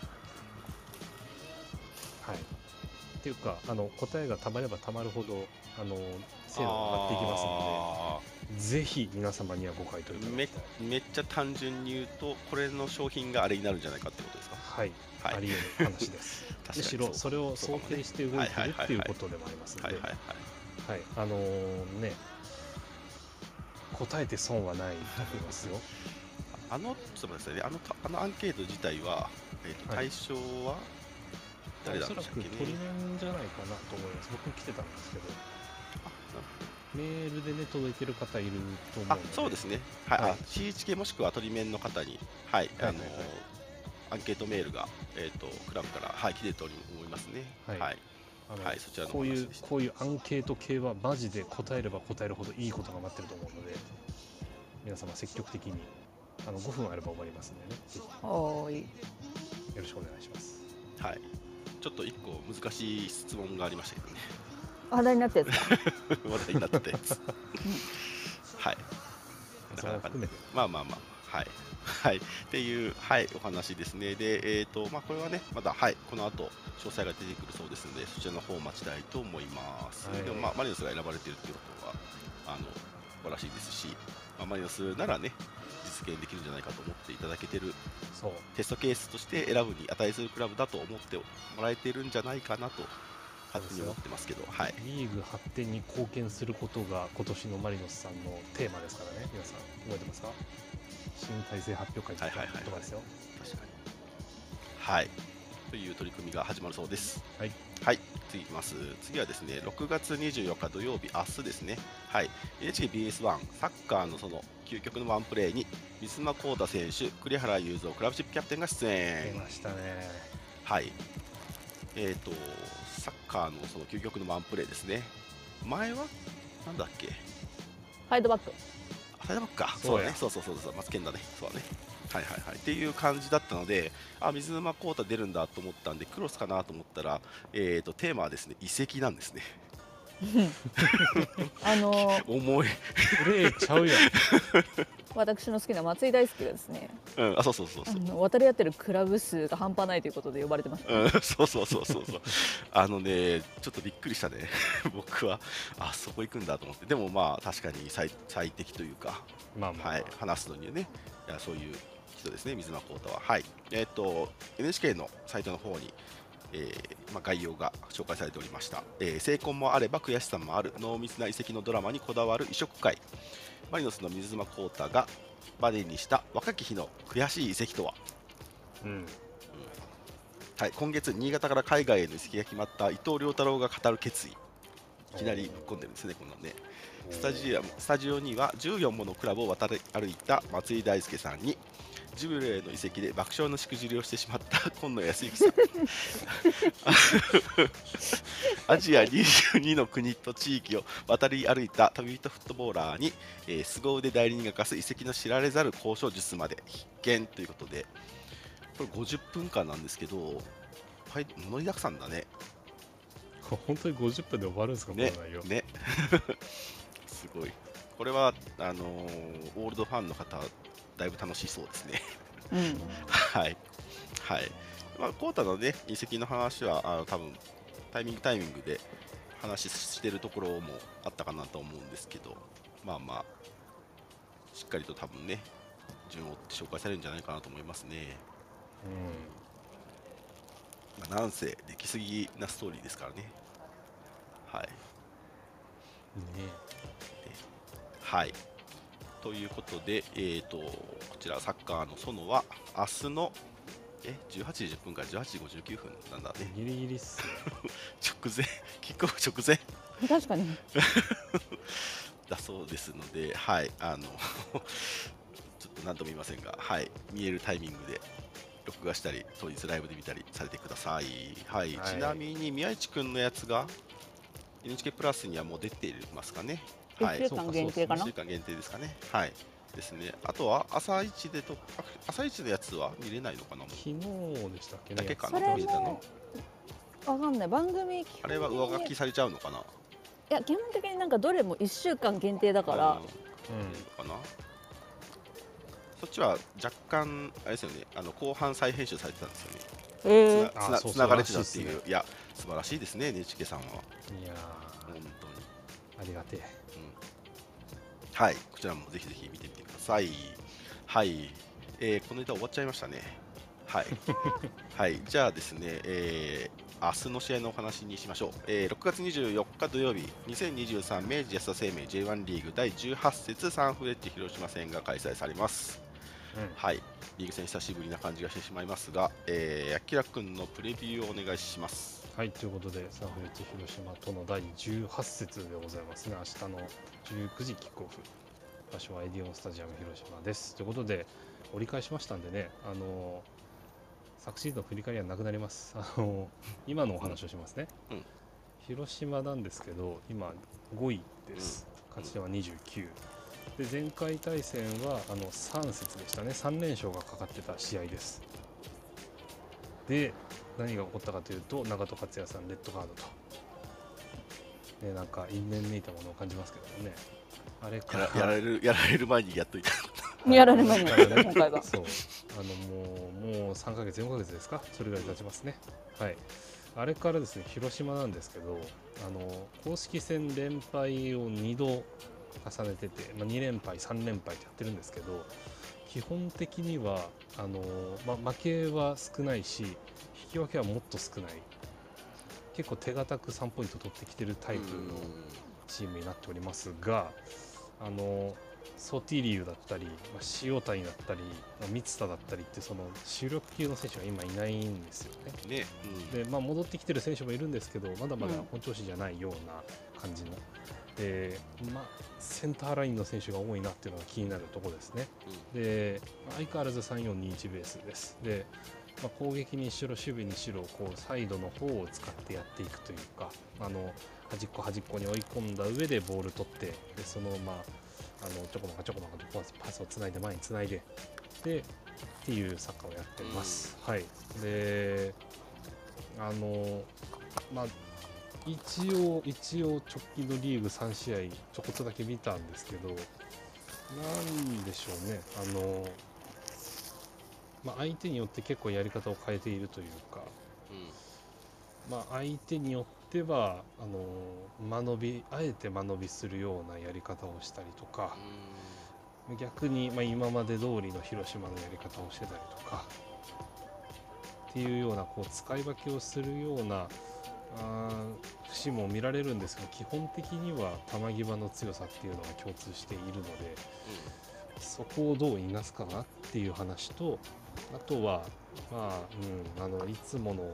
Speaker 1: っていうかあの答えがたまればたまるほどあの精度が上がっていきますの
Speaker 2: あ
Speaker 1: でぜひ皆様にはご回答いただきたい。
Speaker 2: ーめっちゃ単純に言うと、これの商品があれになるんじゃないかってことですか？
Speaker 1: はい、
Speaker 2: はい。
Speaker 1: あり得る話です。むしろそれを想定して動いてる
Speaker 2: はいはいはいはい
Speaker 1: っていうことでもありますので、
Speaker 2: はいはいはい。
Speaker 1: はい、あのーね答えて損はないと思いますよ。
Speaker 2: あの、ちょっと待ってくださいね。あのた、あのアンケート自体は、えっ、と、
Speaker 1: はい
Speaker 2: 対象は。誰
Speaker 1: おそら
Speaker 2: なんでしたっけね。
Speaker 1: く鳥面じゃないかなと思います。僕来てたんですけど、メールでね届いてる方いると思う
Speaker 2: そうですね、はい。
Speaker 1: はい。
Speaker 2: あ CHK もしくは鳥面の方に、はい。あの
Speaker 1: はいはい。はい
Speaker 2: アンケートメールが、えー、とクラブから、はい、来てると思いますね。
Speaker 1: はい。
Speaker 2: はい。そちらの
Speaker 1: こういうこういうアンケート系はマジで答えれば答えるほどいいことが待ってると思うので、皆様積極的にあの5分あれば終わりますんでね、ぜ
Speaker 3: はーい。
Speaker 1: ひよろしくお願いします。
Speaker 2: はい、ちょっと一個難しい質問がありましたけどね、
Speaker 3: 話題になったやつか。
Speaker 2: 話題になってたやつ。はい、なかなか
Speaker 1: を含めて、
Speaker 2: まあまあまあ、はい。はい、っていう、はい、お話ですね。で、えっ、と、まあ、これはね、まだ、はい、この後、詳細が出てくるそうですので、そちらの方を待ちたいと思います。
Speaker 1: はい
Speaker 2: でも、まあ、マリノスが選ばれているっていうことは、あの、素晴らしいですし、まあ、マリノスならね、実現できるんじゃないかと思っていただけてる、
Speaker 1: そう
Speaker 2: テストケースとして選ぶに値するクラブだと思ってもらえてるんじゃないかなと、勝手に思ってますけど、はい。
Speaker 1: リーグ発展に貢献することが今年のマリノスさんのテーマですからね、皆さん覚えてますか？新体制発表会
Speaker 2: はいはいはいはい
Speaker 1: とかですよ。
Speaker 2: 確かに。はい。という取り組みが始まるそうです。
Speaker 1: はい。
Speaker 2: はい。次いきます。次はですね、6月24日土曜日、明日ですね。はい。NHKBS1 サッカーのその究極のワンプレーに、三島幸太選手、栗原雄三クラブチップキャプテンが出
Speaker 1: 出
Speaker 2: 演。
Speaker 1: ましたね。
Speaker 2: はい。えっ、と、サッカーのその究極のワンプレーですね。前は、なんだっけ？
Speaker 3: ファイドバック。
Speaker 2: あサイドバックか。
Speaker 1: そ
Speaker 2: ううだね。そうそうそうそう。松健だね。そうだね。はいはいはいっていう感じだったのであ水沼宏太出るんだと思ったんでクロスかなと思ったら、えー、とテーマはですね遺跡なんですね
Speaker 3: あの
Speaker 2: 重い、
Speaker 1: プレイちゃうやん
Speaker 3: 私の好きな松井大輔がですね
Speaker 2: うん、あそうそうそう
Speaker 3: あ
Speaker 2: そう。
Speaker 3: の渡り合ってるクラブ数が半端ないということで呼ばれてました、
Speaker 2: うん、そうそうそうそうそう。あのねちょっとびっくりしたね。僕はあそこ行くんだと思って。でもまあ確かに最最適というか、
Speaker 1: まあまあ、
Speaker 2: はい、話すのにね。いやそういう人ですね水間宏太は。はい。えっ、と NHK のサイトの方にえーまあ、概要が紹介されておりました、えー成婚もあれば悔しさもある。濃密な遺跡のドラマにこだわる異色界マリノスの水間宏太がバディにした若き日の悔しい遺跡とは？
Speaker 1: うん。
Speaker 2: はい、今月、新潟から海外への移籍が決まった伊藤亮太郎が語る決意、いきなりぶっ込んでるんですね、こんなんね。スタジアムスタジオには14ものクラブを渡り歩いた松井大輔さんに、ジブレーの移籍で爆笑のしくじりをしてしまった今野康之さん。アジア22の国と地域を渡り歩いた旅人フットボーラーに、えー、凄腕代理人が明かす移籍の知られざる交渉術まで必見ということで、これ50分間なんですけど、はい、盛りだくさんだね。
Speaker 1: 本当に50分で終わるんですか、
Speaker 2: ね。ね すごい。これはあのーオールドファンの方、だいぶ楽しそうですね。
Speaker 3: うん
Speaker 2: はい。はい。まあ、コータのね、移籍の話は、あの多分タイミングタイミングで話してるところもあったかなと思うんですけど、まあまあ、しっかりと多分ね、順を追って紹介されるんじゃないかなと思いますね。まあ、なんせ、歴史的なストーリーですからね。はい。
Speaker 1: うん。ね
Speaker 2: はい。ということで、えー、とこちらサッカーの園は明日のえ18時10分から18時59分なんだね。
Speaker 1: ギリギリっすよ。
Speaker 2: 直前、キックオフ直前
Speaker 3: 確かに
Speaker 2: だそうですので、はい、あの ちょっと何とも言いませんが、はい、見えるタイミングで録画したり、当日ライブで見たりされてください。はい、
Speaker 1: はい
Speaker 2: ちなみに宮市くんのやつが NHK プラスにはもう出ていますかね。はい、
Speaker 3: 1週間限定か
Speaker 2: 1
Speaker 3: な
Speaker 2: 週間限定ですかね。はい。ですね。あとは朝一でとあ朝一のやつは見れないのかな。もう
Speaker 1: 昨日でしたっけね。
Speaker 2: だけかな？見れたの？
Speaker 3: も。わかんない番組基
Speaker 2: あれは上書きされちゃうのかな？
Speaker 3: いや基本的になんかどれも1週間限定だから
Speaker 2: うんかな？そっちは若干あれですよね。あの後半再編集されてたんですよね。
Speaker 3: えー
Speaker 2: つなつな
Speaker 1: あそうそう
Speaker 2: つながれてたってい
Speaker 1: らしい
Speaker 2: いや素晴らしいですね NHK さんは
Speaker 1: うん。いや
Speaker 2: 本当に。
Speaker 1: ー、ありがてえ。
Speaker 2: はい、こちらもぜひぜひ見てみてください。はい、えーこのネタ終わっちゃいましたね。はい、はい、じゃあですね、えー明日の試合のお話にしましょう。えー6月24日土曜日、2023明治安田生命 J1 リーグ第18節サンフレッチェ広島戦が開催されます。
Speaker 1: うん。
Speaker 2: はい、リーグ戦久しぶりな感じがしてしまいますが、えー、あきらくんのプレビューをお願いします。
Speaker 1: はい、ということで、サンフレッチェ広島との第18節でございますね。明日の19時キックオフ。場所はエディオンスタジアム広島です。ということで、折り返しましたんでね、あの昨シーズンの振り返りはなくなります。あの今のお話をしますね。
Speaker 2: うん
Speaker 1: 広島なんですけど、今5位です。勝ち点は29。で前回対戦はあの3節でしたね、3連勝がかかってた試合です。で、何が起こったかというと、長門克也さん、レッドカードと、ね、なんか因縁めいたものを感じますけどもね、あれか
Speaker 2: や
Speaker 1: ら
Speaker 2: らやられるやられる前にやっといた。
Speaker 3: やられまい
Speaker 1: だからね
Speaker 3: 今回が
Speaker 1: そう。あのもうもう3ヶ月4ヶ月ですか？それぐらい経ちますね。はい。あれからですね広島なんですけどあの公式戦連敗を2度重ねてて、まあ、2連敗3連敗ってやってるんですけど基本的にはあの、まあ、負けは少ないし引き分けはもっと少ない結構手堅く3ポイント取ってきてるタイプのチームになっておりますが、あのソティリューだったり、まあ、塩谷だったり、まあ、三田だったりってその主力級の選手が今いないんですよね。
Speaker 2: ね、うん
Speaker 1: で、まあ、戻ってきてる選手もいるんですけどまだまだ
Speaker 3: うん
Speaker 1: 本調子じゃないような感じの、でまあ、センターラインの選手が多いなっていうのが気になるところですね。でまあ相変わらず3421ベースです。でまあ、攻撃にしろ守備にしろこうサイドの方を使ってやっていくというかあの端っこ端っこに追い込んだ上でボール取ってでそのままあのちょこまかちょこまかとパスパスをつないで前につないででっていうサッカーをやっています。はい、であのまあ一応一応直近のリーグ3試合ちょこっとだけ見たんですけどなんでしょうね。あの、まあ、相手によって結構やり方を変えているというか、まあ、相手によってはあの間延びあえて間延びするようなやり方をしたりとか、逆に、まあ、今まで通りの広島のやり方をしてたりとかっていうようなこう使い分けをするような節も見られるんですけど基本的には球際の強さっていうのが共通しているのでそこをどういなすかなっていう話とあとはまあ、うん、あのいつもの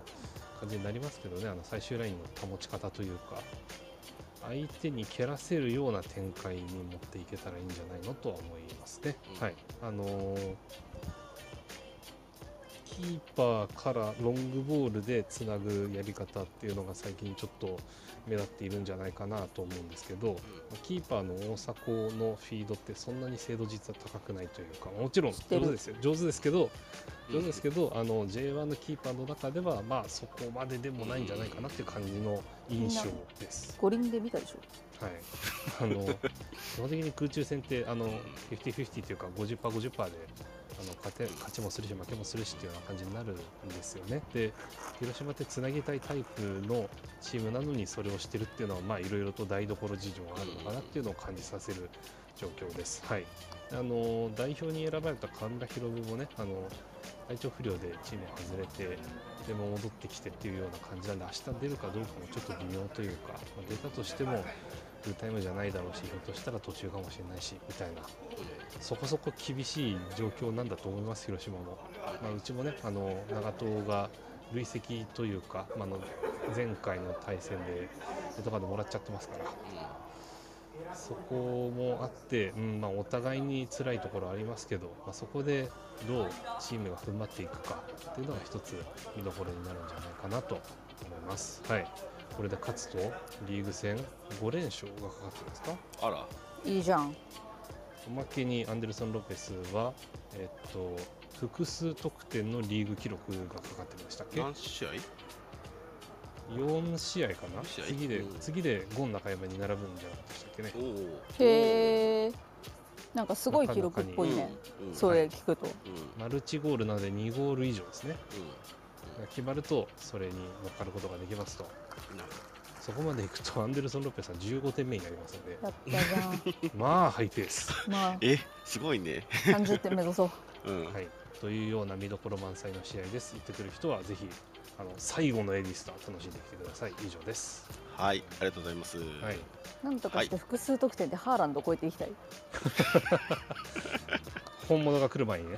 Speaker 1: 感じになりますけどねあの最終ラインの保ち方というか相手に蹴らせるような展開に持っていけたらいいんじゃないのとは思いますね。
Speaker 2: うん
Speaker 1: はいあのーキーパーからロングボールでつなぐやり方っていうのが最近ちょっと目立っているんじゃないかなと思うんですけど、キーパーの大迫のフィードってそんなに精度実は高くないというかもちろん上手ですよ。上手ですけど上手ですけど、あの J1 のキーパーの中ではまあそこまででもないんじゃないかなっていう感じの印象です。
Speaker 3: 五輪で見たでしょ？
Speaker 1: はい、あの基本的に空中戦ってあの50-50というか 50%50% 50%であの勝て勝ちもするし負けもするしっていうような感じになるんですよね。で広島ってつなぎたいタイプのチームなのにそれをしてるっていうのはまあいろいろと台所事情があるのかなっていうのを感じさせる状況です。はい、あの代表に選ばれた河村宏夢もねあの体調不良でチームを外れてでも戻ってきてっていうような感じなんで明日出るかどうかもちょっと微妙というか、まあ出たとしてもフルタイムじゃないだろうしひょっとしたら途中かもしれないしみたいな。そこそこ厳しい状況なんだと思います広島も、まあ、うちもねあの長友が累積というか、まあ、の前回の対戦でレッドカードもらっちゃってますから。そこもあって、うんまあ、お互いに辛いところありますけど、まあ、そこでどうチームが踏ん張っていくかっていうのが一つ見どころになるんじゃないかなと思います。はい。これで勝つとリーグ戦5連勝がかかってますか？
Speaker 2: あら。
Speaker 3: いいじゃん。
Speaker 1: おまけにアンデルソン・ロペスは、えっと、複数得点のリーグ記録がかかってましたっけ？
Speaker 2: 何試合
Speaker 1: ？4試合かな？
Speaker 2: 試合？
Speaker 1: 次で、
Speaker 2: うん。
Speaker 1: 次でゴン中山に並ぶんじゃなかったでしたっけね？
Speaker 3: へえなんかすごい記録っぽいね。
Speaker 2: うん
Speaker 3: それ聞くと。
Speaker 2: うん。
Speaker 1: マルチゴールなので2ゴール以上ですね。
Speaker 2: う
Speaker 1: が決まるとそれに乗っかることができますとそこまでいくとアンデルソン・ロペスさん15点目になりますので。
Speaker 3: やったじゃん。
Speaker 1: まあハイペース、
Speaker 3: まあ。
Speaker 2: えすごいね。
Speaker 3: 30点目指そう
Speaker 2: うん。
Speaker 1: はい、というような見どころ満載の試合です。行ってくる人はぜひあの最後のエディスタ楽しんできてください。以上です。
Speaker 2: はい。ありがとうございます。
Speaker 1: はい。
Speaker 3: なんとかして複数得点でハーランドを超えていきたい。
Speaker 1: 本物が来る前にね。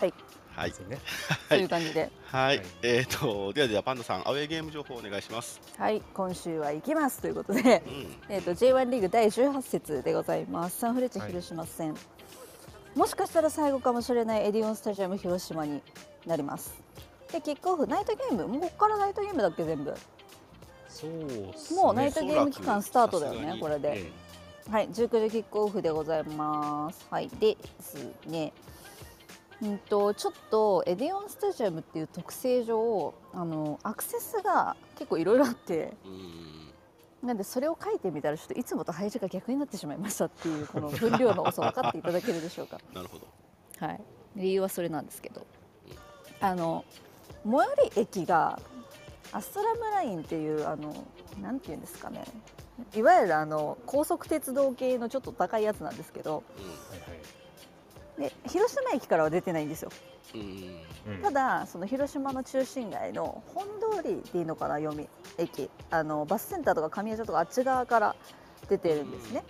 Speaker 3: はい
Speaker 2: はい。
Speaker 1: ね。
Speaker 3: そういう感じで。
Speaker 2: はい、
Speaker 1: はい。
Speaker 2: えっ、とではではパンダさんアウェーゲーム情報お願いします。
Speaker 3: はい。今週は行きますということで。
Speaker 2: うん。
Speaker 3: えー、と J1 リーグ第18節でございます。サンフレッチェ広島戦、もしかしたら最後かもしれないエディオンスタジアム広島になります。でキックオフナイトゲーム？もうここからナイトゲームだっけ全部。
Speaker 1: そうっすね。
Speaker 3: もうナイトゲーム期間スタートだよねこれで、
Speaker 1: え
Speaker 3: はい。19時キックオフでございます。はい。ですねうんとちょっとエディオンスタジアムっていう特性上あのアクセスが結構いろいろあって
Speaker 2: うん
Speaker 3: なんでそれを書いてみたらちょっといつもと配置が逆になってしまいましたっていうこの分量の多さ分かっていただけるでしょうか。
Speaker 2: なるほど
Speaker 3: はい。理由はそれなんですけど、あの最寄り駅がアストラムラインっていうあのなんていうんですかね。いわゆるあの高速鉄道系のちょっと高いやつなんですけど、
Speaker 1: はいはい
Speaker 3: で広島駅からは出てないんですよ。
Speaker 2: うんうん
Speaker 1: うん
Speaker 3: ただその広島の中心街の本通りでいいのかな読み駅あのバスセンターとか神谷町とかあっち側から出てるんですね。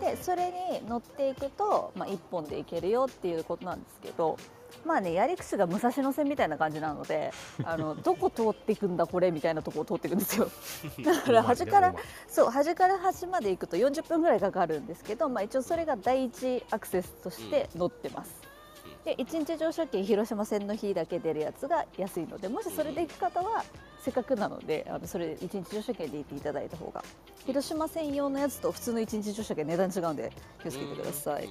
Speaker 3: でそれに乗っていくと、まあ、1本で行けるよっていうことなんですけどまあねやり口が武蔵野線みたいな感じなので あのどこ通っていくんだこれみたいなとこを通っていくんですよ。だから端からそう端から端まで行くと40分ぐらいかかるんですけど、まあ、一応それが第一アクセスとして乗ってます。で1日乗車券広島線の日だけ出るやつが安いのでもしそれで行く方はせっかくなのであのそれ1日乗車券で行っていただいた方が。広島専用のやつと普通の1日乗車券値段違うんで気をつけてください。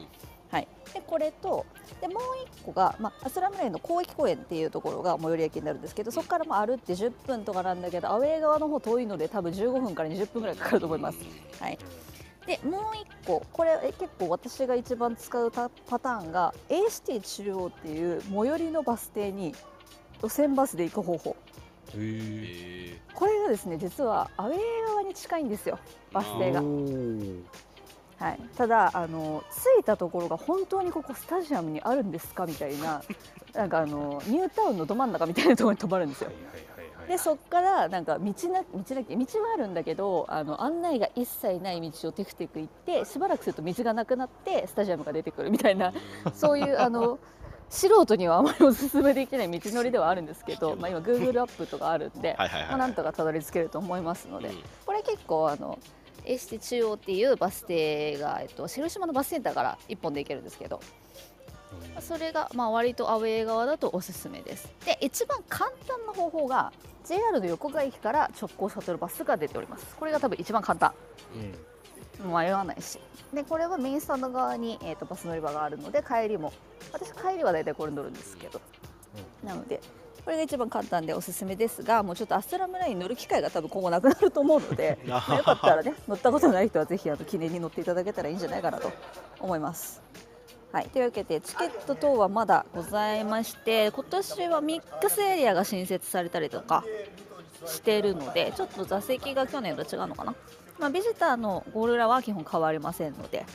Speaker 3: はい、でこれとでもう1個が、まあ、アスラムレイの広域公園っていうところが最寄り駅になるんですけどそこからまあ歩って10分とかなんだけどアウェー側の方遠いので多分15分から20分ぐらいかかると思います。はい、でもう1個これえ結構私が一番使うたパターンが A シティ中央っていう最寄りのバス停に路線バスで行く方法。これがですね実はアウェー側に近いんですよバス停が。はい、ただあの着いたところが本当にここスタジアムにあるんですかみたいな なんかあのニュータウンのど真ん中みたいなところに止まるんですよ。でそっからなんか道な道なき道はあるんだけどあの案内が一切ない道をテクテク行ってしばらくすると道がなくなってスタジアムが出てくるみたいな そういうあの素人にはあまりおすすめできない道のりではあるんですけど、まあ、今 Google アップとかあるんで、なんとかたどり着けると思いますので、
Speaker 2: うん。
Speaker 3: これ結構あのエシテ中央っていうバス停が、えっと、広島のバスセンターから1本で行けるんですけど
Speaker 1: うん。
Speaker 3: それがまあ割とアウェー側だとおすすめです。で一番簡単な方法が JR の横川駅から直行シャトルバスが出ております。これが多分一番簡単。
Speaker 1: うん。
Speaker 3: 迷わないし。でこれはメインスタンド側に、えー、とバス乗り場があるので帰りも私帰りは大体これ乗るんですけど。なのでこれが一番簡単でおすすめですがもうちょっとアストラムラインに乗る機会が多分今後なくなると思うのでま あよかったらね乗ったことない人はぜひあの記念に乗っていただけたらいいんじゃないかなと思います。はい、というわけでチケット等はまだございまして今年はミックスエリアが新設されたりとかしてるのでちょっと座席が去年と違うのかな、まあ、ビジターのゴールラは基本変わりませんので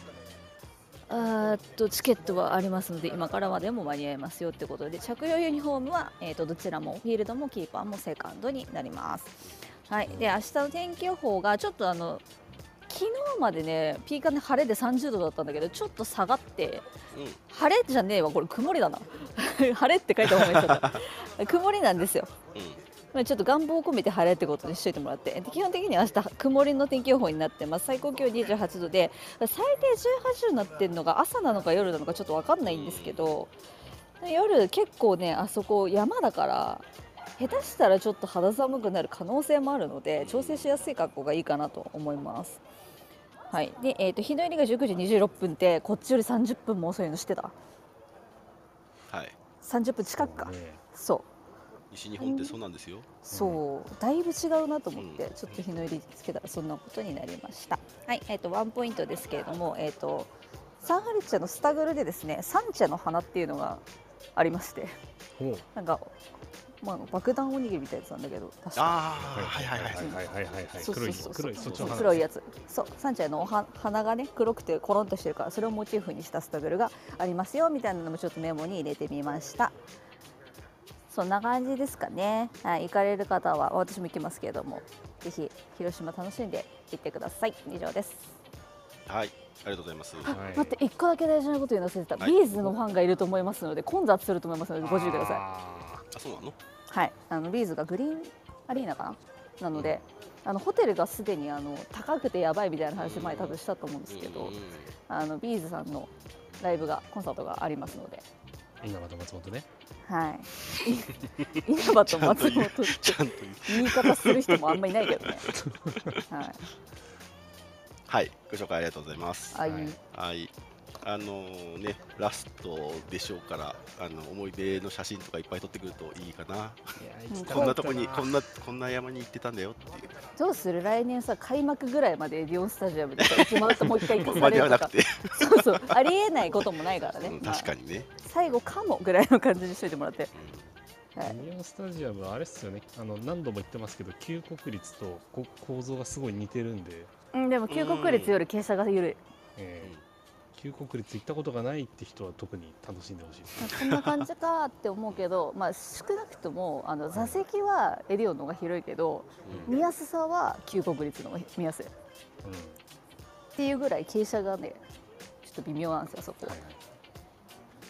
Speaker 3: っとチケットはありますので今からはでも間に合いますよってことで着用ユニフォームは、えー、とどちらもフィールドもキーパーもセカンドになります。はい、で明日の天気予報がちょっとあの昨日までねピーカンで晴れで30度だったんだけどちょっと下がって
Speaker 2: うん。
Speaker 3: 晴れじゃねえわこれ曇りだな。晴れって書いた方がいい曇りなんですよ。
Speaker 2: うん
Speaker 3: まあちょっと願望を込めて晴れってことにしといてもらって。で基本的には明日曇りの天気予報になってます。最高気温28度で最低18度になってるのが朝なのか夜なのかちょっと分かんないんですけど夜結構ねあそこ山だから下手したらちょっと肌寒くなる可能性もあるので調整しやすい格好がいいかなと思います。はい。でえー、と日の入りが19時26分ってこっちより30分も遅いの知ってた？
Speaker 2: はい。
Speaker 3: 30分近くか、
Speaker 1: ね。
Speaker 3: そう
Speaker 2: 西日本ってそうなんですよ、
Speaker 3: そうだいぶ違うなと思って、ちょっと日の入りつけたらそんなことになりました、はいえーと、ワンポイントですけれども、えーと、サンハルチャのスタグルでですねサンチャの花っていうのがありましてなんかまあ、爆弾おにぎりみたいなやつなんだけど確か。
Speaker 2: ああはい。はいはい
Speaker 1: はいはい。はい黒い黒い
Speaker 3: 黒いやつ。そうサンチャのおは花がね黒くてコロンとしてるからそれをモチーフにしたスタグルがありますよみたいなのもちょっとメモに入れてみました。そんな感じですかね、はい、行かれる方は私も行きますけれどもぜひ広島楽しんで行ってください。以上です。
Speaker 2: はいありがとうございます。
Speaker 3: あ、
Speaker 1: はい。
Speaker 3: 待って一個だけ大事なこと言うの忘れてた、
Speaker 2: はい。
Speaker 3: B'zのファンがいると思いますので混雑すると思いますのでご注意ください。
Speaker 1: あ
Speaker 2: あそうなの？
Speaker 3: はい、あの B'zがグリーンアリーナかな？なので、あのホテルがすでにあの高くてやばいみたいな話前多分したと思うんですけど、
Speaker 2: うんうん
Speaker 3: あの B'zさんのライブがコンサートがありますので、
Speaker 1: ー稲葉と松本ね
Speaker 3: はい。稲葉と松本って
Speaker 2: 言
Speaker 3: い方する人もあんまいないけどね。はい。
Speaker 2: はいご紹介ありがとうございます
Speaker 1: はい
Speaker 2: はいあのねラストでしょうからあの思い出の写真とかいっぱい撮ってくるといいかな。こんなとこにこんなこんな山に行ってたんだよっていう。
Speaker 3: どうする？来年さ開幕ぐらいまでエディオンスタジアム でさ決まったもう一回行かさ
Speaker 2: ま
Speaker 3: れるとか。そうそう。ありえないこともないからね、
Speaker 2: うん
Speaker 3: まあ
Speaker 2: 確かにね、
Speaker 3: 最後かもぐらいの感じにしといてもらって。はい。
Speaker 1: ミオンスタジアムはあれっすよね。あの何度も言ってますけど旧国立とこ構造がすごい似てるんで、
Speaker 3: うん、でも旧国立より傾斜が緩い。
Speaker 1: えー旧国立行ったことがないって人は特に楽しんでほしいです
Speaker 3: こんな感じかって思うけど、まあ、少なくともあの座席はエディオンの方が広いけど
Speaker 2: うん。
Speaker 3: 見やすさは旧国立の方が見やすい。っ
Speaker 1: うん
Speaker 3: ていうぐらい傾斜がねちょっと微妙なんですよそこ。は
Speaker 1: はいはい。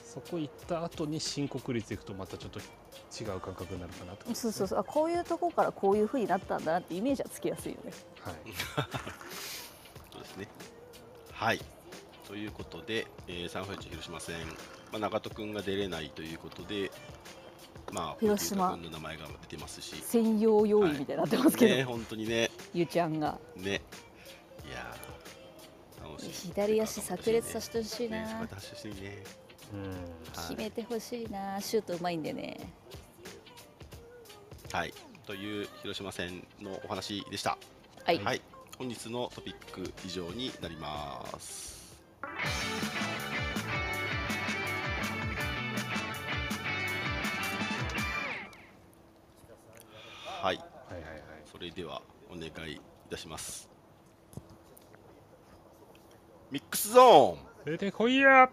Speaker 1: そこ行った後に新国立行くとまたちょっと違う感覚になるかなと。
Speaker 3: そうそうそう。あこういうとこからこういうふうになったんだなってイメージはつきやすいよね。
Speaker 1: はい。
Speaker 2: そうですね。はい。ということで、えー、サンフレッチェ広島戦、まあ、長門君が出れないということで、まあ、
Speaker 3: 広島。
Speaker 2: 君の名前が出てますし、
Speaker 3: 専用要員みたいになってますけど、
Speaker 2: ね、本当にね、
Speaker 3: ゆうちゃんが。
Speaker 2: ね、いやー、楽し
Speaker 3: 左足炸裂させてほしいな。
Speaker 2: ね
Speaker 3: 決めてほしいな。シュートうまいんでね。
Speaker 2: はい、という広島戦のお話でした。
Speaker 3: はい、
Speaker 2: はい、本日のトピック以上になります。はい、
Speaker 1: はいはいはい。
Speaker 2: それではお願いいたします。ミックスゾーン。
Speaker 1: 出てこいや。は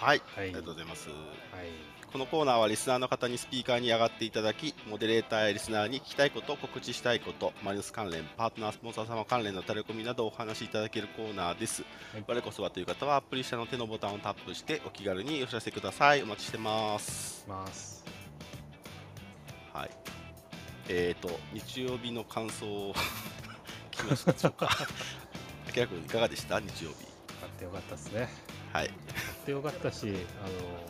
Speaker 2: はい、
Speaker 1: はい。
Speaker 2: ありがとうございます。
Speaker 1: い
Speaker 2: このコーナーはリスナーの方にスピーカーに上がっていただき、モデレーターやリスナーに聞きたいこと、告知したいこと、マリノス関連、パートナースポンサー様関連のタレコミなどをお話しいただけるコーナーです。
Speaker 1: はい
Speaker 2: 我こそはという方はアプリ下の手のボタンをタップしてお気軽にお知らせください。お待ちしてます。
Speaker 1: ます
Speaker 2: はい。えーと、日曜日の感想を聞きましたでしょうか。あきらくんいかがでした？日曜日。
Speaker 1: 買ってよかったですね
Speaker 2: はい。
Speaker 1: 買ってよかったしあの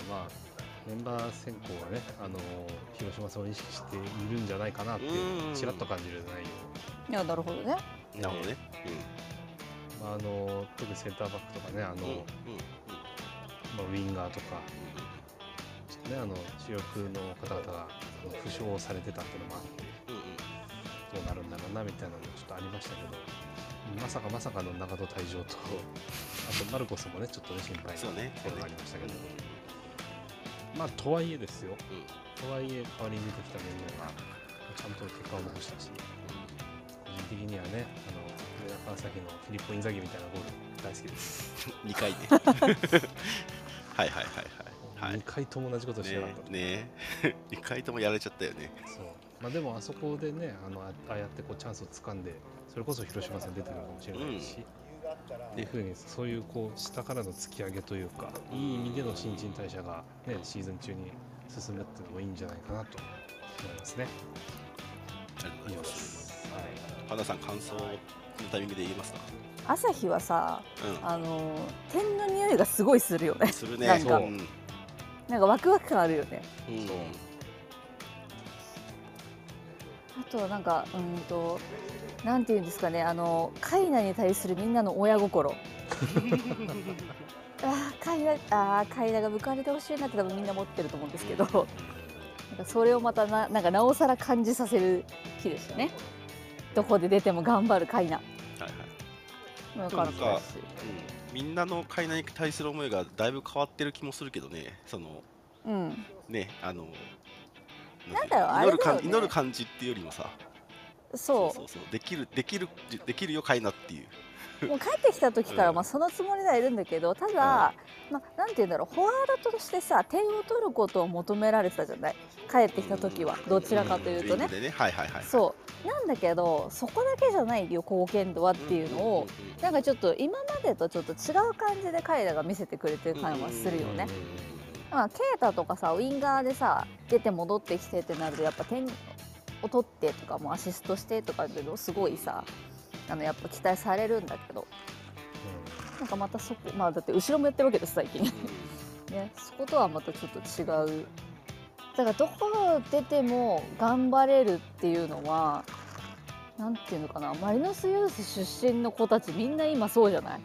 Speaker 1: まあメンバー選考はねあの広島戦を意識しているんじゃないかなっていうのをちらっと感じる内容
Speaker 3: いやなるほどね
Speaker 2: なるほどね。
Speaker 1: まあ、あの特にセンターバックとかねあの、
Speaker 2: うん。うん。うん。
Speaker 1: まあ、ウィンガーとかちょっとねあの主力の方々があの負傷されてたっていうのもあって
Speaker 2: うん。うん。
Speaker 1: どうなるんだろうなみたいなのもちょっとありましたけどまさかまさかの長戸退場とあとマルコスもねちょっとね心配な
Speaker 2: そうね。
Speaker 1: ところがありましたけど、
Speaker 2: うん
Speaker 1: まあとはいえですよ。
Speaker 2: うん。
Speaker 1: とはいえ代わりに出てきたメンバーがちゃんと結果を残したし。個人的にはねあの上田川崎のフィリッポ・インザギみたいなゴール大好きです、
Speaker 2: 2回ね。はいはいはいはい。はい。
Speaker 1: 2回とも同じことしてなかった。と、
Speaker 2: ねね。2回ともやられちゃったよね。
Speaker 1: そう。まあ、でもあそこでねあのあああやってこうチャンスをつかんでそれこそ広島戦出てるかもしれないし、っていうふうにそういうこう下からの突き上げというかいい意味での新陳代謝が、ね、シーズン中に進むっていうのもいいんじゃないかなと思いますね。
Speaker 2: ありがとうございます。
Speaker 1: はい。
Speaker 2: 花田さん感想このタイミングで言えますか？
Speaker 3: 朝日はさ
Speaker 2: う
Speaker 3: あの点の匂いがすごいするよね。
Speaker 2: んするね。
Speaker 3: なんか
Speaker 2: うん。
Speaker 3: なんかワクワク感あるよね。
Speaker 2: うん。
Speaker 1: そう
Speaker 3: あとはなんかうんとなんていうんですかねあのカイナに対するみんなの親心。あーカイナあーカイナが報われてほしいなって多分みんな思ってると思うんですけど。なんかそれをまたななんかなおさら感じさせる日でしたね。どこで出ても頑張るカイナ。
Speaker 2: はいはい。なんかうんみんなの海内に対する思いがだいぶ変わってる気もするけどね。その
Speaker 3: うん。
Speaker 2: ねあの
Speaker 3: なんだろうあ
Speaker 2: 祈る感
Speaker 3: れだよね。
Speaker 2: 祈る感じっていうよりもさ。
Speaker 3: そ
Speaker 2: そうそうできるできるできるよ海なっていう。
Speaker 3: うもう帰ってきた時から
Speaker 2: うん。
Speaker 3: まあそのつもりではいるんだけどただ、まあ、なんて言うんだろうフォワードとしてさ点を取ることを求められてたじゃない？帰ってきた時はどちらかというとね。
Speaker 2: ん、でね。はいはいはい
Speaker 3: そう。なんだけどそこだけじゃないよ貢献度はっていうのをなんかちょっと今までとちょっと違う感じで彼らが見せてくれてる感はするよね。まあ、ケイタとかさウィンガーでさ出て戻ってきてってなるとやっぱ点を取ってとかもアシストしてとかっていうのすごいさあのやっぱ期待されるんだけど。なんかまたそこまあだって後ろもやってるわけです最近。ねそことはまたちょっと違う。だからどこ出ても頑張れるっていうのはなんていうのかなマリノスユース出身の子たちみんな今そうじゃない？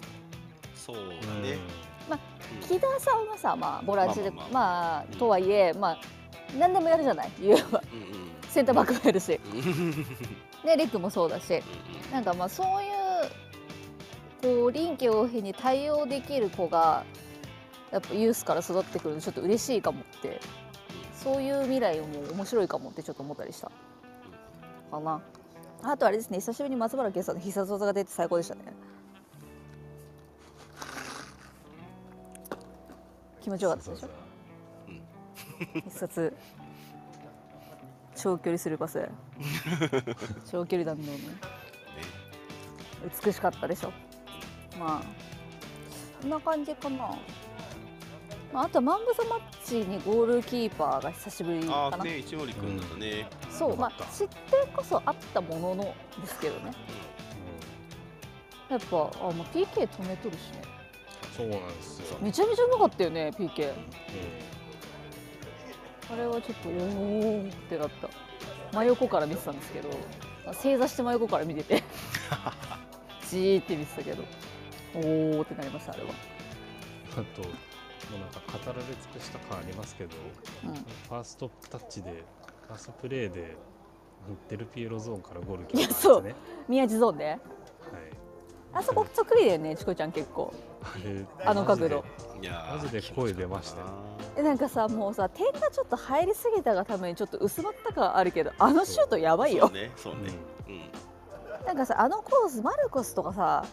Speaker 2: そうね。うん
Speaker 3: 木田さんはさまあボランチで
Speaker 2: まあ
Speaker 3: ま
Speaker 2: ま
Speaker 3: あ。とはいえまあ何でもやるじゃない。言えば
Speaker 2: うんうん
Speaker 3: センターバックもやるし。で リックもそうだし。なんかまあそういうこう臨機応変に対応できる子がやっぱユースから育ってくるとちょっと嬉しいかもって。そういう未来も面白いかもってちょっと思ったりした。かな。あとあれですね久しぶりに松原健さんの必殺技が出て最高でしたね気持ちよかったでしょ？必殺。長距離するパス。長距離弾道の。ね美しかったでしょ？まあこんな感じかな、まあ、あとはマンブザマッチにゴールキーパーが久しぶりかな、
Speaker 2: ああね一森君だったね。
Speaker 3: そうまあ失点こそあったもののですけどね。やっぱあ、まあ、PK 止めとるしね
Speaker 1: そうなんですよ。
Speaker 3: めちゃめちゃうまかったよね PK
Speaker 1: う
Speaker 3: あれはちょっとおーってなった。真横から見てたんですけど正座して真横から見てて。じーって見てたけどおーってなりましたあれは、
Speaker 1: あともうなんか語られ尽くした感ありますけど
Speaker 3: うん、
Speaker 1: ファーストタッチでファーストプレーでデルピエロゾーンからゴール決めたんです
Speaker 3: いや
Speaker 1: ね
Speaker 3: 宮地ゾーンで
Speaker 1: はい。
Speaker 3: あそこそっくりだよねチコちゃん結構
Speaker 1: あ
Speaker 3: の角度。
Speaker 2: いやー
Speaker 1: マジで声出ましたよ。
Speaker 3: えなんかさもうさ点がちょっと入りすぎたがためにちょっと薄まった感あるけどあのシュートやばいよ。
Speaker 2: そうねそうね。うん。
Speaker 3: なんかさあのコースマルコスとかさ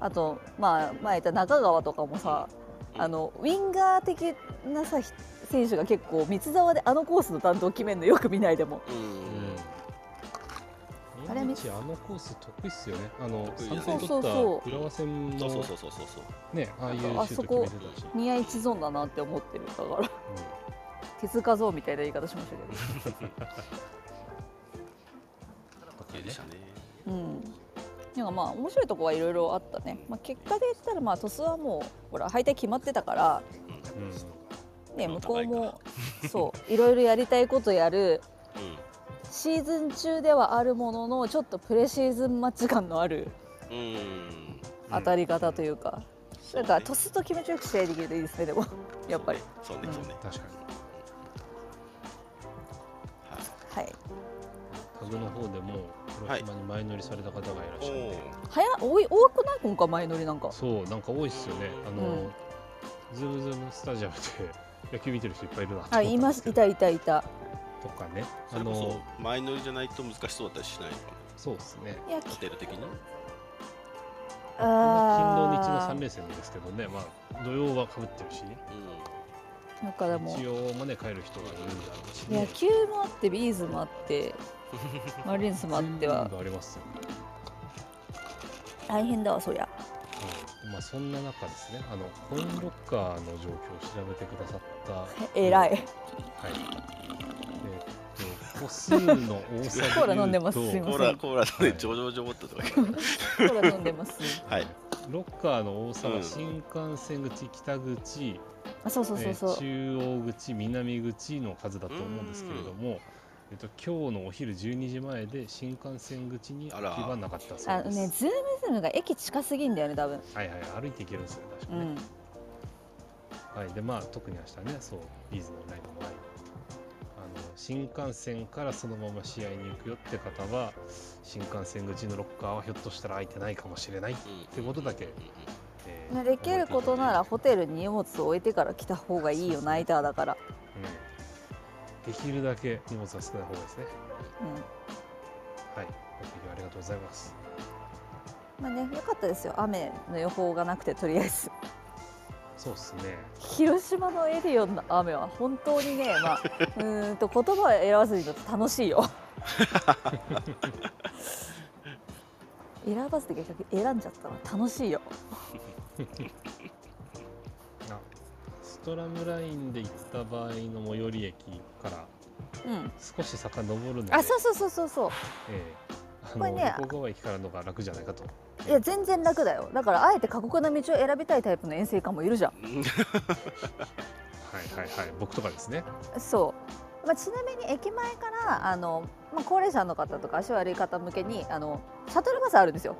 Speaker 3: あとまあ前言った中川とかもさ
Speaker 2: うん。
Speaker 3: あのウィンガー的なさひ選手が結構三沢であのコースの担当決めるのよく見ないでも。
Speaker 2: うん
Speaker 1: うん
Speaker 3: あれ見
Speaker 1: ああのコース得意っすよね。あの
Speaker 2: 得意
Speaker 1: 3
Speaker 2: そう
Speaker 1: 点取った浦和戦の
Speaker 2: そうそうそうそうそう。
Speaker 1: ねああいうシュート決めてたし、
Speaker 3: 宮市ゾーンだなって思ってるだから。手塚ゾーンみたいな言い方しましたけど。
Speaker 2: いいでしたね。
Speaker 3: うん。なんかまあ面白いとこはいろいろあったね、まあ、結果で言ったらまあ鳥栖はもうほら敗退決まってたから。
Speaker 1: うん。うん。
Speaker 3: ね向こう
Speaker 2: まあ
Speaker 3: もそういろいろやりたいことやる。
Speaker 2: うん
Speaker 3: シーズン中ではあるもののちょっとプレシーズンマッチ感のある
Speaker 2: うん。
Speaker 3: 当たり方というか、
Speaker 2: そうね
Speaker 3: だから鳥栖と気持ちよく試合できるといいですねでも。やっぱり。うん
Speaker 2: そうね。そうね
Speaker 1: 確かに。
Speaker 3: はい。
Speaker 1: タグの方でも広島に前乗りされた方がいらっしゃ
Speaker 2: お
Speaker 1: って、
Speaker 3: 早多い多くない今回前乗りなんか。
Speaker 1: そうなんか多いっすよね。あの、
Speaker 3: うん。
Speaker 1: ズームズームスタジアムで野球見てる人いっぱいいるなと思った
Speaker 3: あ
Speaker 1: んですけど。
Speaker 3: います。いたいたいた
Speaker 1: とかね。
Speaker 2: それこ
Speaker 1: あの
Speaker 2: そ前乗りじゃないと難しそうだったりしないのか
Speaker 1: そうですね。
Speaker 3: いや
Speaker 2: なホテル的に？
Speaker 1: 勤労日の
Speaker 3: あ
Speaker 1: 3連戦ですけどね。まあ土曜はかぶってるし。
Speaker 3: ーなんかでも
Speaker 1: 日曜もね帰る人がいるんだろうし、
Speaker 3: 野
Speaker 1: ね、
Speaker 3: 球もあってビーズもあって マリーンズもあっては。
Speaker 1: ありますよ、
Speaker 3: 大変だわそりゃ。
Speaker 1: はい。まあそんな中ですね。あのコインロッカーの状況を調べてくださった、はい。
Speaker 3: 偉い。
Speaker 1: えっと個数の多さで
Speaker 3: コーラ飲んでます。す
Speaker 2: コーラコーラのね
Speaker 1: はい。
Speaker 2: 上々上ったとか。
Speaker 3: コーラ飲んでます。
Speaker 2: はい。
Speaker 1: ロッカーの多さ
Speaker 2: うん。
Speaker 1: は新幹線口北口、
Speaker 3: あそうそうそうそう、
Speaker 1: えー中央口南口の数だと思うんですけれども、えっと、今日のお昼12時前で新幹線口に
Speaker 2: あ
Speaker 1: きはなかったそうです。
Speaker 3: あのねズームズームが駅近すぎんだよね多分。
Speaker 1: はいはい歩いていけるんですよ確かね。
Speaker 3: うん。
Speaker 1: はいでまあ特に明日ねそうビーズのライブもあり新幹線からそのまま試合に行くよって方は新幹線口のロッカーはひょっとしたら空いてないかもしれない、
Speaker 2: って
Speaker 1: ことだけえー
Speaker 3: ねできることならホテルに荷物を置いてから来た方がいいよナイターだから、
Speaker 1: うん、できるだけ荷物は少ない方がいいですね。
Speaker 3: う
Speaker 1: はい、ご提供ありがとうございます。
Speaker 3: ん、まあね良かったですよ。雨の予報がなくてとりあえず
Speaker 1: そうっすね。
Speaker 3: 広島のエディオンの雨は本当にねまあ うーんと言葉を選ばずに言うと楽しいよ。選ばずで結局選んじゃったら楽しいよ。
Speaker 1: あストラムラインで行った場合の最寄り駅から
Speaker 3: うん。
Speaker 1: 少し遡るので、
Speaker 3: あそうそうそうそうそう。
Speaker 1: ええ。あの
Speaker 3: これね
Speaker 1: 駅からのが楽じゃないかと。
Speaker 3: いや全然楽だよ。だからあえて過酷な道を選びたいタイプの遠征官もいるじゃん。
Speaker 2: う ん
Speaker 1: はいはいはい、僕とかですね。
Speaker 3: そう、まあ、ちなみに駅前からあの、まあ、高齢者の方とか足悪い方向けにあのシャトルバスあるんですよ。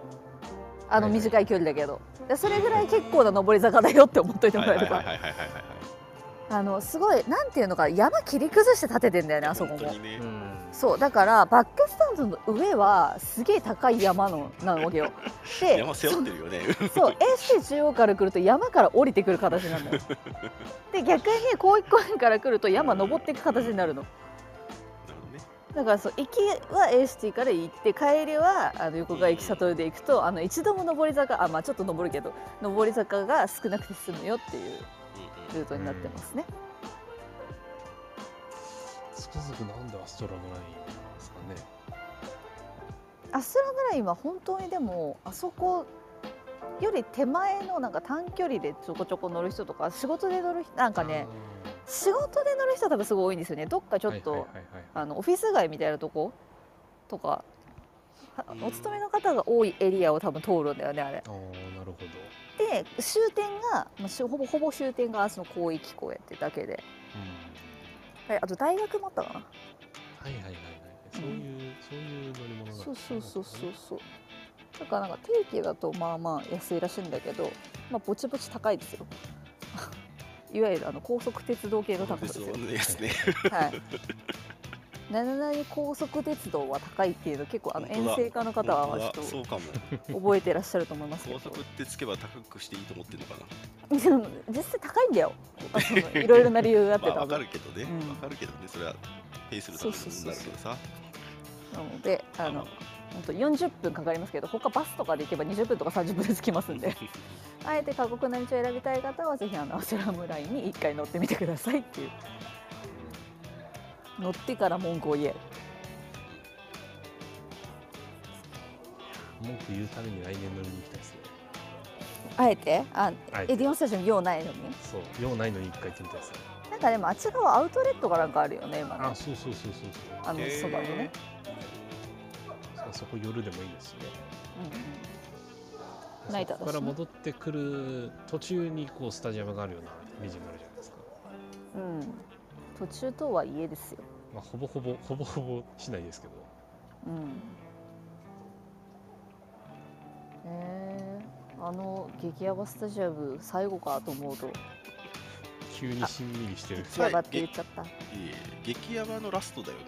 Speaker 3: あの
Speaker 1: はいはい。
Speaker 3: 短い距離だけど、でそれぐらい結構な上り坂だよって思っといてもらえれば。
Speaker 2: はいはいはいはいはいはい。
Speaker 3: あのすごいなんていうのか山切り崩して建ててんだよねあそこも。
Speaker 2: 本当にね。
Speaker 1: ん。
Speaker 3: そうだからバックスタンドの上はすげえ高い山のなわけよ。で
Speaker 2: 山背負ってるよね。
Speaker 3: そう AC 中央から来ると山から降りてくる形なんだよで逆に広域公園から来ると山登っていく形になるの。だからそう行きは AST から行って帰りはあの横川駅シャトルで行くとあの一度も上り坂あまあちょっと登るけど上り坂が少なくて済むよっていう
Speaker 2: うんうん
Speaker 3: ルートになってますね。
Speaker 1: つくづくなんでアストラムラインなんですかね？
Speaker 3: アストラムラインは本当にでもあそこより手前のなんか短距離でちょこちょこ乗る人とか仕事で乗る人なんかね仕事で乗る人多分すごい多いんですよねどっかちょっと、オフィス街みたいなとことかお勤めの方が多いエリアを多分通るんだよねあれ。
Speaker 1: あーなるほど。
Speaker 3: で終点が、まあ、しほぼほぼ終点がその広域公園ってだけで、
Speaker 1: うん
Speaker 3: はい、あと大学もあったかな。
Speaker 1: はいはいはいはい。そういう、そういう乗り物なんですね
Speaker 3: そうそうそうそうそう。だからなんか定期だとまあまあ安いらしいんだけど、まあ、ぼちぼち高いですよ。いわゆるあの高速鉄道系の高さですよ。
Speaker 2: ね。
Speaker 3: はい 七々高速鉄道は高いっていうの結構あの遠征家の方はちょっ
Speaker 2: そうかも。
Speaker 3: と覚えてらっしゃると思いますけど
Speaker 2: 高速ってつけば高くしていいと思ってるのか
Speaker 3: でも 実際高いんだよ いろいろな理由があっ
Speaker 2: な。
Speaker 3: て
Speaker 2: まあわかるけどね。
Speaker 3: うん
Speaker 2: わかるけどね。それはペイするためになるけどさ。
Speaker 3: なのであの本当40分かかりますけど他バスとかで行けば20分とか30分で着きますんで あえて過酷な道を選びたい方はぜひあのアセラムラインに1回乗ってみてくださいっていう乗ってから文句を言え。
Speaker 1: 文句言うために来年乗りに行きたいですね。
Speaker 3: あえて？あ
Speaker 1: あえて。
Speaker 3: エディオンスタジアム用ないのに？
Speaker 1: そう。用ないのに一回行ってみたいですね
Speaker 3: なんかでもあっち側アウトレットがなんかあるよね今ね。
Speaker 1: あそうそうそうそうそう。
Speaker 3: あのそばのね、
Speaker 1: さそこ夜でもいいですしね。
Speaker 3: うんうん、ナイターだしね。
Speaker 1: そこから戻ってくる途中にこうスタジアムがあるようなイメージになるじゃないですか、
Speaker 3: うん、途中とはいえですよ。
Speaker 1: まあ、ほぼほぼほぼほぼしないですけど。
Speaker 3: うん。えー、あの激ヤバスタジアム最後かと思うと。
Speaker 1: 急にしんみりしてる。
Speaker 3: 激ヤバって言っちゃった。
Speaker 2: い。え激ヤバのラストだよね。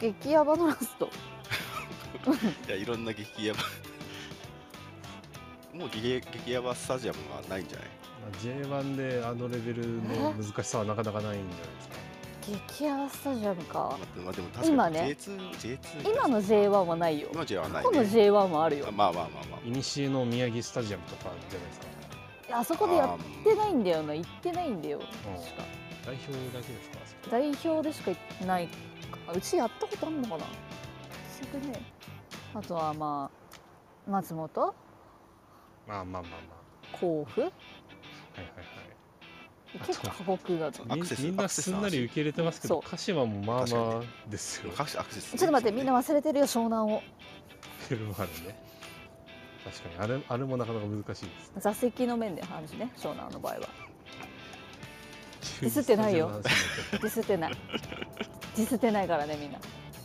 Speaker 3: 激ヤバのラスト。
Speaker 2: いや、いろんな激ヤバ。もう激激ヤバスタジアムはないんじゃない？
Speaker 1: まあ J1 であのレベルの難しさはなかなかないんじゃないですか。
Speaker 3: 激ヤバスタジアムか。
Speaker 2: まあでも確かに
Speaker 3: 今ね。
Speaker 2: J2、J2
Speaker 3: 今の J1 はないよ。
Speaker 2: 今 J はない、
Speaker 3: この
Speaker 2: ね。
Speaker 3: J1 はあるよ。
Speaker 2: あまあまあまあまあ。
Speaker 1: いにしえの宮城スタジアムとかじゃないですか。
Speaker 3: あそこでやってないんだよな。行ってないんだよ。確か。
Speaker 1: 代表だけですか
Speaker 3: 代表でしか行ってないか。うちやったことあるのかな。すぐねあとはまあ松本？
Speaker 1: まあまあまあま
Speaker 3: 甲府？
Speaker 1: あはいはいはい
Speaker 3: 結構過酷だと
Speaker 1: みみんなすんなり受け入れてますけど鹿島もまあまあですよ。
Speaker 2: 各種アクセス、
Speaker 3: ちょっと待ってみんな忘れてるよ湘南を。
Speaker 1: フェルマーレね。確かに。あれあれもなかなか難しいです
Speaker 3: 座席の面で話ね湘南の場合は。ディスってないよ。ディスってない。ディスってないからねみんな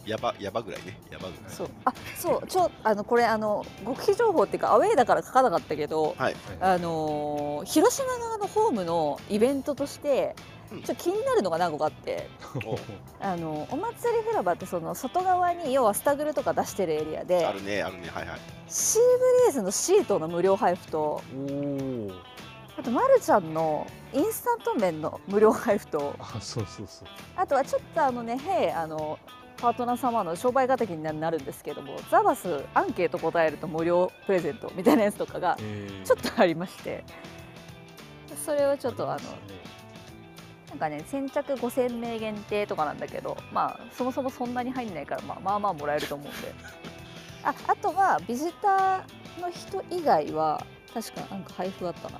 Speaker 2: やば、やばぐらいね。やばぐらい。
Speaker 3: そうあそうちょあのこれあの極秘情報っていうかアウェーだから書かなかったけど
Speaker 2: はい。
Speaker 3: あのー広島側のホームのイベントとして
Speaker 2: うん
Speaker 3: ちょ気になるのが何個かあって
Speaker 2: お
Speaker 3: あのお祭り広場ってその外側に要はスタグルとか出してるエリアで
Speaker 2: あるね、あるね、はいはい。
Speaker 3: シーブリーズのシートの無料配布と
Speaker 1: おお
Speaker 3: あとまるちゃんのインスタント麺の無料配布と
Speaker 1: あそうそうそう
Speaker 3: あとはちょっとあのねへいあのパートナー様の商売敵になるんですけどもザバスアンケート答えると無料プレゼントみたいなやつとかが
Speaker 1: えー。
Speaker 3: ちょっとありましてそれはちょっとあのなんかね先着5000名限定とかなんだけどまあそもそもそんなに入んないから、まあ、まあまあもらえると思うんで。ああとはビジターの人以外は確かなんか配布あったな。ちょっ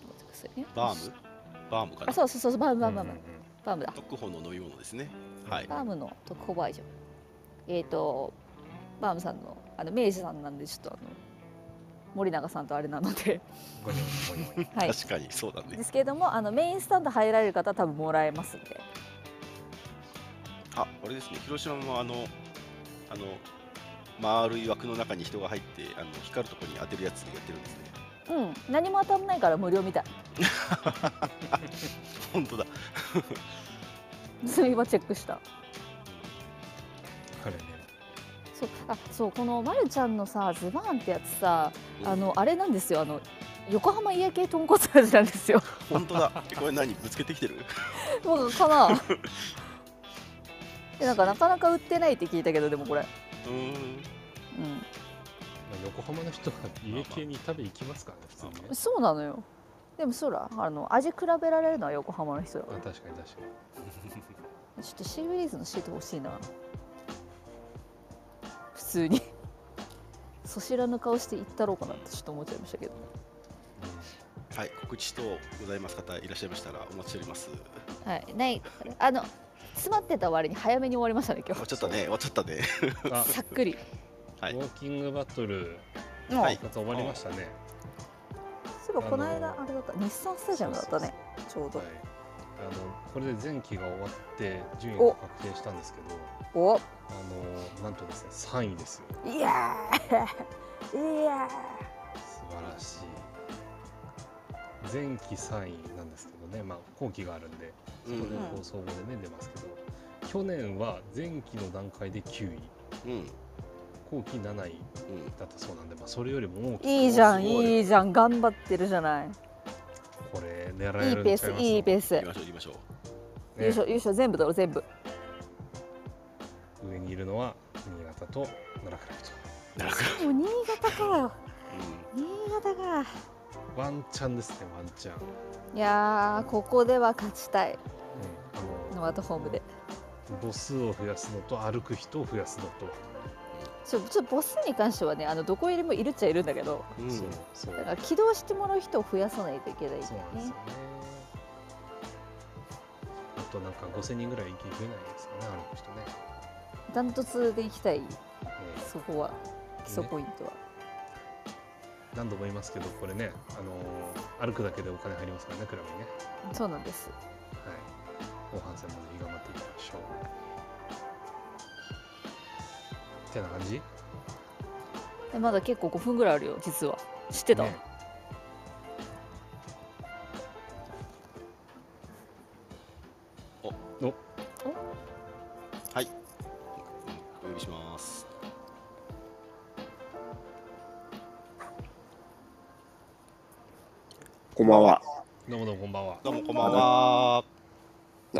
Speaker 3: と待ってくださいね。
Speaker 2: バーム？バームかな？
Speaker 3: あそうそうそうバームバームバーム。バームだ。
Speaker 2: 特保の飲み物ですね。はい。
Speaker 3: バームの特報バージョンえっ、ー、とバームさんのあの明治さんなんでちょっとあの森永さんとあれなのではい
Speaker 2: 確かにそうだね
Speaker 3: で。すけれどもあのメインスタンド入られる方は多分もらえますんで
Speaker 2: あ、これですね。広島もあの、あの、丸い枠の中に人が入って、あの光るところに当てるやつやってるんですね。
Speaker 3: うん何も当たんないから無料みたい
Speaker 2: 本当だ。
Speaker 3: それはチェックした。
Speaker 1: あれね。
Speaker 3: そうあそうこのまるちゃんのさズバーンってやつさ
Speaker 2: うん。
Speaker 3: あのあれなんですよ。あの横浜家系豚骨味なんですよ。
Speaker 2: 本当だ。え これ何？ぶつけてきてる？
Speaker 3: もうかな。でなんかなかなか売ってないって聞いたけどでもこれ。
Speaker 2: うーん。
Speaker 3: うん。
Speaker 1: まあ横浜の人は家系に食べ行きますからね普通にね。
Speaker 3: そうなのよでもそらあの味比べられるのは横浜の人だから
Speaker 1: あ確かに確かに。
Speaker 3: ちょっとシーブリーズのシート欲しいな。普通に。そしらぬ顔して行ったろうかなってちょっと思っちゃいましたけど
Speaker 2: はい。告知等ございます方いらっしゃいましたらお待ちしております。
Speaker 3: はい。ない。あの詰まってた割に早めに終わりましたね今日。
Speaker 2: 終わっちゃったね。終わっちゃったね。
Speaker 1: あ
Speaker 3: さっくり。
Speaker 2: はい。
Speaker 1: ウォーキングバトル
Speaker 3: もう、
Speaker 2: はい。
Speaker 1: 終わりましたね
Speaker 3: ばこの間
Speaker 1: あ
Speaker 3: れだった日産スタジアムだったねちょうど。
Speaker 1: はい。あのこれで前期が終わって順位が確定したんですけど
Speaker 3: お。
Speaker 1: あのなんとですね3位ですよ。
Speaker 3: いやー。いや
Speaker 1: 素晴らしい。前期3位なんですけどねまあ後期があるんでそこで
Speaker 2: うん
Speaker 1: 放送後でね出ますけど去年は前期の段階で9位。
Speaker 2: うん
Speaker 1: 後期7位
Speaker 2: うん
Speaker 1: だったそうなんで、まあ、それよりも大きく
Speaker 3: いいじゃん
Speaker 2: い。
Speaker 3: いいじゃん頑張ってるじゃない。
Speaker 1: これ狙え
Speaker 3: いいペース
Speaker 1: るんちゃいます
Speaker 3: いいペース。
Speaker 2: 行きましょう行きましょう。
Speaker 3: 優勝優勝全部だろ全部。
Speaker 1: 上にいるのは新潟と奈良クラブと。
Speaker 2: なんか
Speaker 3: もう新潟かよ。
Speaker 2: う
Speaker 3: 新潟か
Speaker 1: ワンチャンですねワンチャン、
Speaker 3: いやーここでは勝ちたい。
Speaker 1: うん、あの
Speaker 3: ノアートホームで。
Speaker 1: 母数を増やすのと歩く人を増やすのと、
Speaker 3: ちょちょっとボスに関してはねあのどこよりもいるっちゃいるんだけど
Speaker 2: ん。うん
Speaker 3: だから起動してもらう人を増やさないといけないんだよね。
Speaker 1: あとなんか5000人ぐらい息増えないですかね歩く人ね。
Speaker 3: ダントツで行きたい。
Speaker 1: ね
Speaker 3: そこは。基礎ポイントは、
Speaker 1: 何度も言いますけどこれね、あのー歩くだけでお金入りますからねクラブにね。
Speaker 3: そうなんです。
Speaker 1: はい。後半戦もぜひ頑張っていきましょうてな感じ？
Speaker 3: でまだ結構5分ぐらいあるよ実は。知ってた、
Speaker 1: ね。
Speaker 2: はい。お呼びします。
Speaker 4: こんばんは。
Speaker 1: どうもどうもこんばんは。
Speaker 2: どうもこんばんは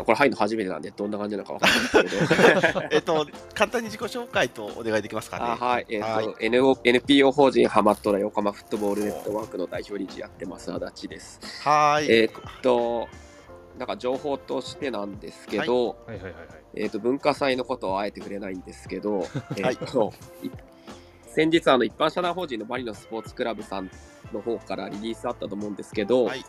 Speaker 4: これ入るの初めてなんで、どんな感じなのかわかんないですけど。
Speaker 2: えっと簡単に自己紹介とお願いできますかね？
Speaker 4: あはい、えっ、
Speaker 2: はい。
Speaker 4: と、NO NPO 法人ハマットラ横浜フットボールネットワークの代表理事やってます、足立です。
Speaker 2: はーい。
Speaker 4: えっ、と、なんか情報としてなんですけど、
Speaker 1: はい。はいはいはい
Speaker 4: えっ、と、文化祭のことはあえて触れないんですけど、えっと、い先日、あの、一般社団法人のバリのスポーツクラブさんの方からリリースあったと思うんですけど、
Speaker 2: はい。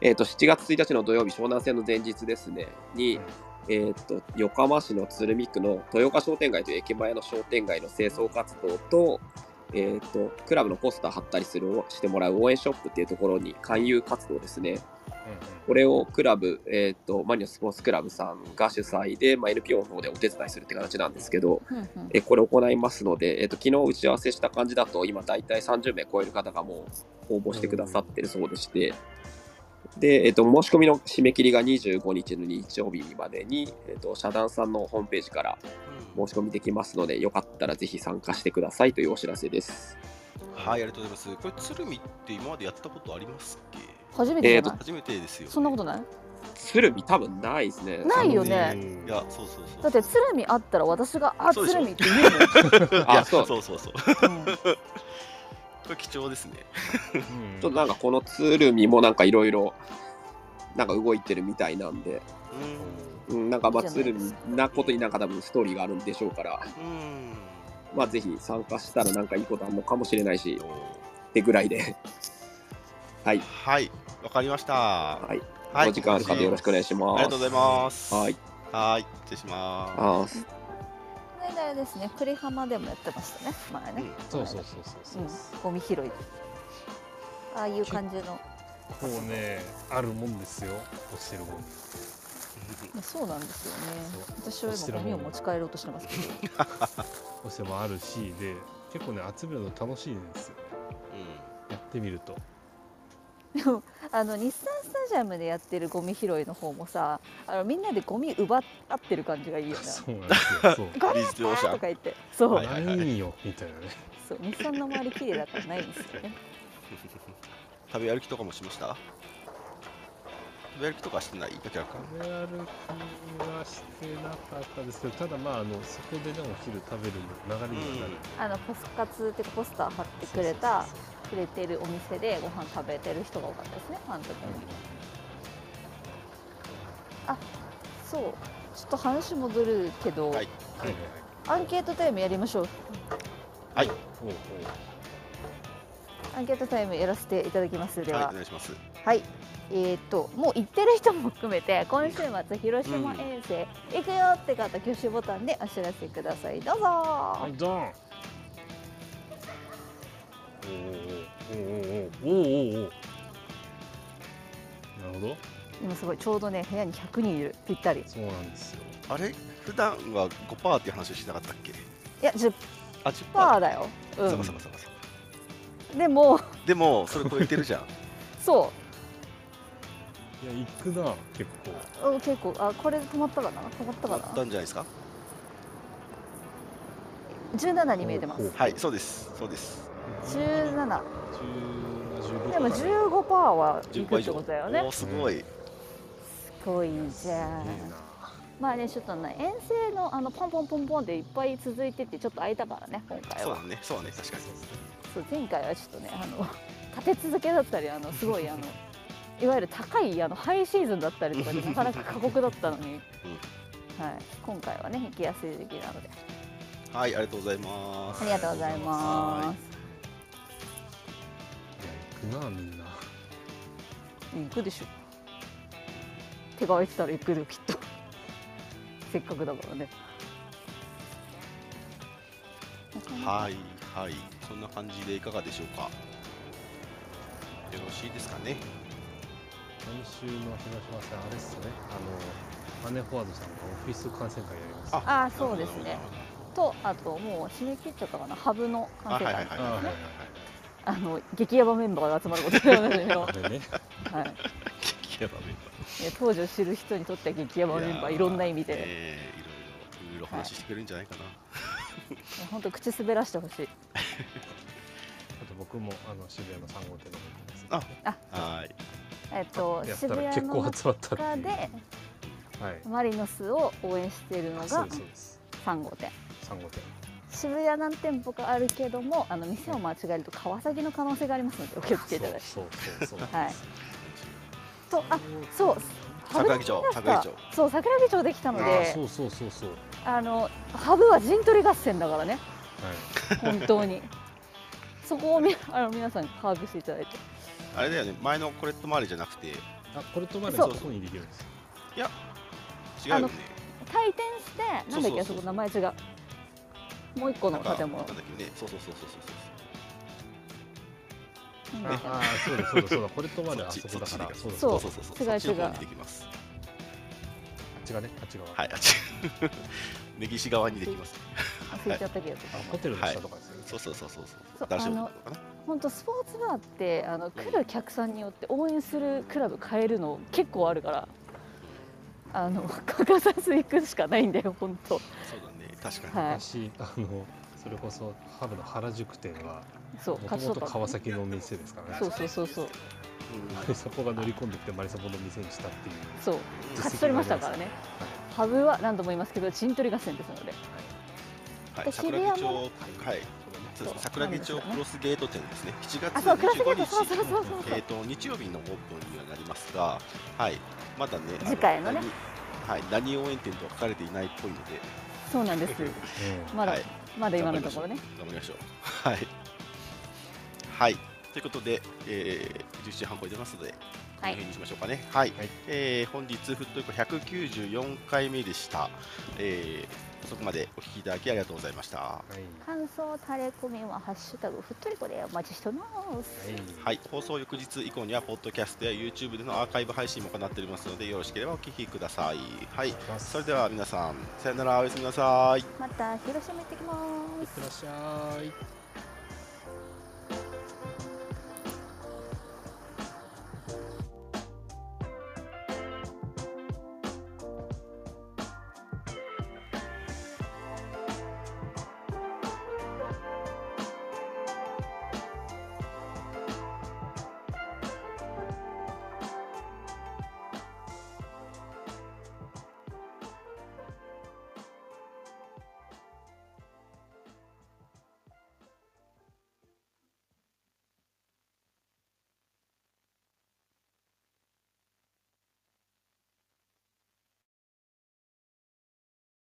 Speaker 4: えっ、と、7月1日の土曜日、湘南戦の前日ですね、に、えー、と横浜市の鶴見区の豊岡商店街という駅前の商店街の清掃活動と,、えー、とクラブのポスター貼ったりするしてもらう応援ショップっていうところに勧誘活動ですね。これをクラブ、えー、とマリノスポーツクラブさんが主催で、まあ、NPO の方でお手伝いするって形なんですけど、
Speaker 3: うんうん。
Speaker 4: えこれを行いますので、えー、と昨日打ち合わせした感じだと今大体30名超える方がもう応募してくださってるそうでして、で、えっと、申し込みの締め切りが25日の日曜日までに、えっと、社団さんのホームページから申し込みできますので、よかったらぜひ参加してくださいというお知らせです。
Speaker 2: はいありがとうございます。これ鶴見って今までやったことありますっけ？
Speaker 3: 初めてじゃない、
Speaker 4: えー
Speaker 2: 初めてですよ、ね、
Speaker 3: そんなことない？
Speaker 4: 鶴見多分ないですね。
Speaker 3: ないよね。
Speaker 4: あの
Speaker 2: いやそうそうそう。
Speaker 3: だって鶴見あったら私が「あ鶴見」って言うもん
Speaker 4: あ、そう。
Speaker 2: そうそうそう。
Speaker 3: うん。
Speaker 2: これ貴重ですね。
Speaker 1: うん。
Speaker 4: ちょっとなんかこの鶴見もなんかいろいろ、なんか動いてるみたいなんで、
Speaker 2: うん
Speaker 4: うん、なんかまあ
Speaker 3: いいじゃな
Speaker 4: ことになんか多分ストーリーがあるんでしょうから、
Speaker 2: うん。
Speaker 4: まあぜひ参加したらなんかいいことあるのかもしれないし、
Speaker 2: お
Speaker 4: ってぐらいで。はい。
Speaker 2: はい。わかりました。は
Speaker 4: はい。
Speaker 2: はい。
Speaker 4: お時間ある方よろしくお願いします。
Speaker 2: ありがとうございます。
Speaker 4: はい。
Speaker 2: はい。失礼しま
Speaker 4: あー。
Speaker 3: この間あれですね栗浜でもやってましたね。前ね、
Speaker 2: すうん。
Speaker 1: そうそうそうそうそう。
Speaker 3: うん、ゴミ拾い。ああいう感じの。
Speaker 1: こうねあるもんですよ。落ちてるゴミ
Speaker 3: そうなんですよね。私は今ゴミを持ち帰ろうとしてますけど。
Speaker 1: 落ちてもあるしで結構ね集めるの楽しいんですよ。ねやってみると。
Speaker 3: でもあの日産スタジアムでやってるゴミ拾いの方もさあのみんなでゴミ奪ってる感じがいいよね。
Speaker 1: そうなんですよ。そう。
Speaker 3: ゴミ
Speaker 2: リース乗車
Speaker 3: とか言って。そう、
Speaker 2: はい
Speaker 1: よみたいなね。
Speaker 3: そう日産の周り綺麗だからないんですよね。
Speaker 2: 食べ歩きとかもしました？食べ歩きとかしてないだけなんか
Speaker 1: 食べ歩きはしてなかったですけどただまああのそこでねお昼食べる流れにはなる、
Speaker 3: あのポス活っていうかポスター貼ってくれたくれてるお店でご飯食べてる人が多かったですねあの時にあそう。ちょっと話戻るけど、
Speaker 2: はい。
Speaker 1: はいはいはい
Speaker 3: アンケートタイムやりましょう。
Speaker 2: はい。
Speaker 3: アンケートタイムやらせていただきます。で
Speaker 2: は。い
Speaker 3: は
Speaker 2: お願いします
Speaker 3: はい。えーと、もう行ってる人も含めて今週末広島遠征、行くよって方挙手ボタンでお知らせください。どうぞ。
Speaker 1: どんおおおおおおおなるほど。
Speaker 3: 今すごいちょうどね部屋に100人いる。ぴったり。
Speaker 1: そうなんですよ。
Speaker 2: あれ？普段は5%っていう話しなかったっけ？
Speaker 3: いや 10%,
Speaker 2: あ10%
Speaker 3: だよ、う
Speaker 2: ん、そうそうそう
Speaker 3: でも。
Speaker 2: でもそれ超えてるじゃん。
Speaker 3: そう。
Speaker 1: いや行くな結構。
Speaker 3: ううん結構。あこれ止まったかな？止まったか
Speaker 2: あったん
Speaker 3: な
Speaker 2: じゃないですか
Speaker 3: ？17に見えてます。
Speaker 2: はいそうです。そうです。
Speaker 3: 17
Speaker 1: 10 15
Speaker 3: でも15%はいくってことだよね。
Speaker 2: おーすごい、
Speaker 3: すごいじゃん。まあねちょっとね遠征のあのポンポンポンポンっていっぱい続いててちょっと空いたからね今回は。
Speaker 2: そうだねそうだね確かに。
Speaker 3: そう前回はちょっとねあの立て続けだったりあのすごいあのいわゆる高いあのハイシーズンだったりとかでなかなか過酷だったのに、はい、今回はね行きやすい時期なので。
Speaker 2: はいありがとうございます。
Speaker 3: ありがとうございます。
Speaker 1: いや行くなみんな。
Speaker 3: 行くでしょ。手が空いてたら行くよきっと。せっかくだからね。
Speaker 2: はいはい。そんな感じでいかがでしょうか。よろしいですかね。
Speaker 1: 今週の広島戦あれっすね。あのマネーフォワードさんがオフィス観戦会やります。
Speaker 2: あ
Speaker 3: あそうですね。とあともう締め切っちゃったかな。ハブの
Speaker 2: あ
Speaker 3: 完成会
Speaker 2: はいはいはい
Speaker 1: あはいはい
Speaker 3: あの激ヤバメンバーが集まることでおなじみの、は
Speaker 1: はいあれね
Speaker 3: い、
Speaker 2: 激ヤバメンバ
Speaker 3: え当時を知る人にとっては激ヤバ
Speaker 2: ー
Speaker 3: メンバーいろんな意味で、
Speaker 2: えーいろいろいろいろ話してくれるんじゃないかな、
Speaker 3: 本当口滑らしてほしい
Speaker 1: あと僕もあの渋谷の3号店の方に行きます
Speaker 3: あ
Speaker 2: はい
Speaker 3: えっと渋谷の中で
Speaker 1: はい。
Speaker 3: マリノスを応援しているのが
Speaker 1: ですそうです。
Speaker 3: 3号店。
Speaker 1: 3号店。
Speaker 3: 渋谷何店舗かあるけどもあの店を間違えると川崎の可能性がありますのでお気をつけいただいて。
Speaker 1: そうそうそうそう
Speaker 3: はい。とあそう
Speaker 2: 桜木町町。
Speaker 3: そう桜木町できたの
Speaker 1: あ
Speaker 3: で
Speaker 1: そうそうそうそう。
Speaker 3: あのハブは陣取り合戦だからね。
Speaker 1: はい。
Speaker 3: 本当に。そこをみあの皆さん把握していただいて
Speaker 2: あれだよね前のコレット周りじゃなくて。違
Speaker 1: あこれとまで
Speaker 3: そう。
Speaker 1: 外にできるんです
Speaker 2: うよね。
Speaker 3: 退店してなんだっけあ
Speaker 2: そ
Speaker 3: こ名前違う。もう一個の建物。
Speaker 2: なんだっけね。そうそうそうそうそう
Speaker 3: う。ん
Speaker 1: ああそうだそうだそうだ。これとまであ
Speaker 2: そっち
Speaker 1: そこだから。
Speaker 2: そ
Speaker 1: うだ
Speaker 3: そう
Speaker 2: そう。そうそう
Speaker 3: 違う違う。
Speaker 1: あっちがねあっち側。
Speaker 2: はいあっち根岸側にできます。
Speaker 3: 忘れちゃったけど
Speaker 1: あホテルの下とかですよね。
Speaker 2: そうそうそうそうそう。
Speaker 3: そう
Speaker 2: 大丈夫
Speaker 3: 本当スポーツバーってあの来る客さんによって応援するクラブ変えるの結構あるからあの欠かさず行くしかないんだよ本当。
Speaker 2: そうだね。確かに、
Speaker 3: はい。
Speaker 1: 昔あのそれこそハブの原宿店は
Speaker 3: そう
Speaker 1: もともと川崎のお店ですからね。
Speaker 3: そうそうそうそう。
Speaker 2: うん
Speaker 1: マリサポが乗り込んできてマリサポの店にしたっていう
Speaker 3: そう。勝ち取りましたからね。ハブは何度も言いますけど陣取り合戦ですので。
Speaker 2: はい、
Speaker 3: で
Speaker 2: 桜木町、
Speaker 3: 渋谷も
Speaker 2: はい、そうですね、
Speaker 3: そう
Speaker 2: 桜木町クロスゲート店ですね、7月
Speaker 3: あそうクロスゲー
Speaker 2: 25
Speaker 3: トそう
Speaker 2: 日、
Speaker 3: そうそうそう。
Speaker 2: えー、と日曜日のオープンにはなりますが、はい、まだね、
Speaker 3: 次回のね。
Speaker 2: 何はい、何応援店とは書かれていないっぽいので、
Speaker 3: そうなんです。まだ、
Speaker 2: はい。
Speaker 3: まだ今のところね。
Speaker 2: 頑張りましょう。はい、はい、ということで、えー、11時半超えてますので、この辺にしましょうかね。はい、
Speaker 1: はい。
Speaker 2: えー本日、フットイコ194回目でした。えー遅くまでお聞きいただきありがとうございました。
Speaker 1: はい。
Speaker 3: 感想タレコミはハッシュタグふっとりこでお待ちしております。
Speaker 2: はい、放送翌日以降には、ポッドキャストや YouTube でのアーカイブ配信も行っておりますので、よろしければお聞きください。はい、それでは皆さん、さよなら、おやすみなさい。
Speaker 3: また広島行ってきます。
Speaker 1: いってらっしゃい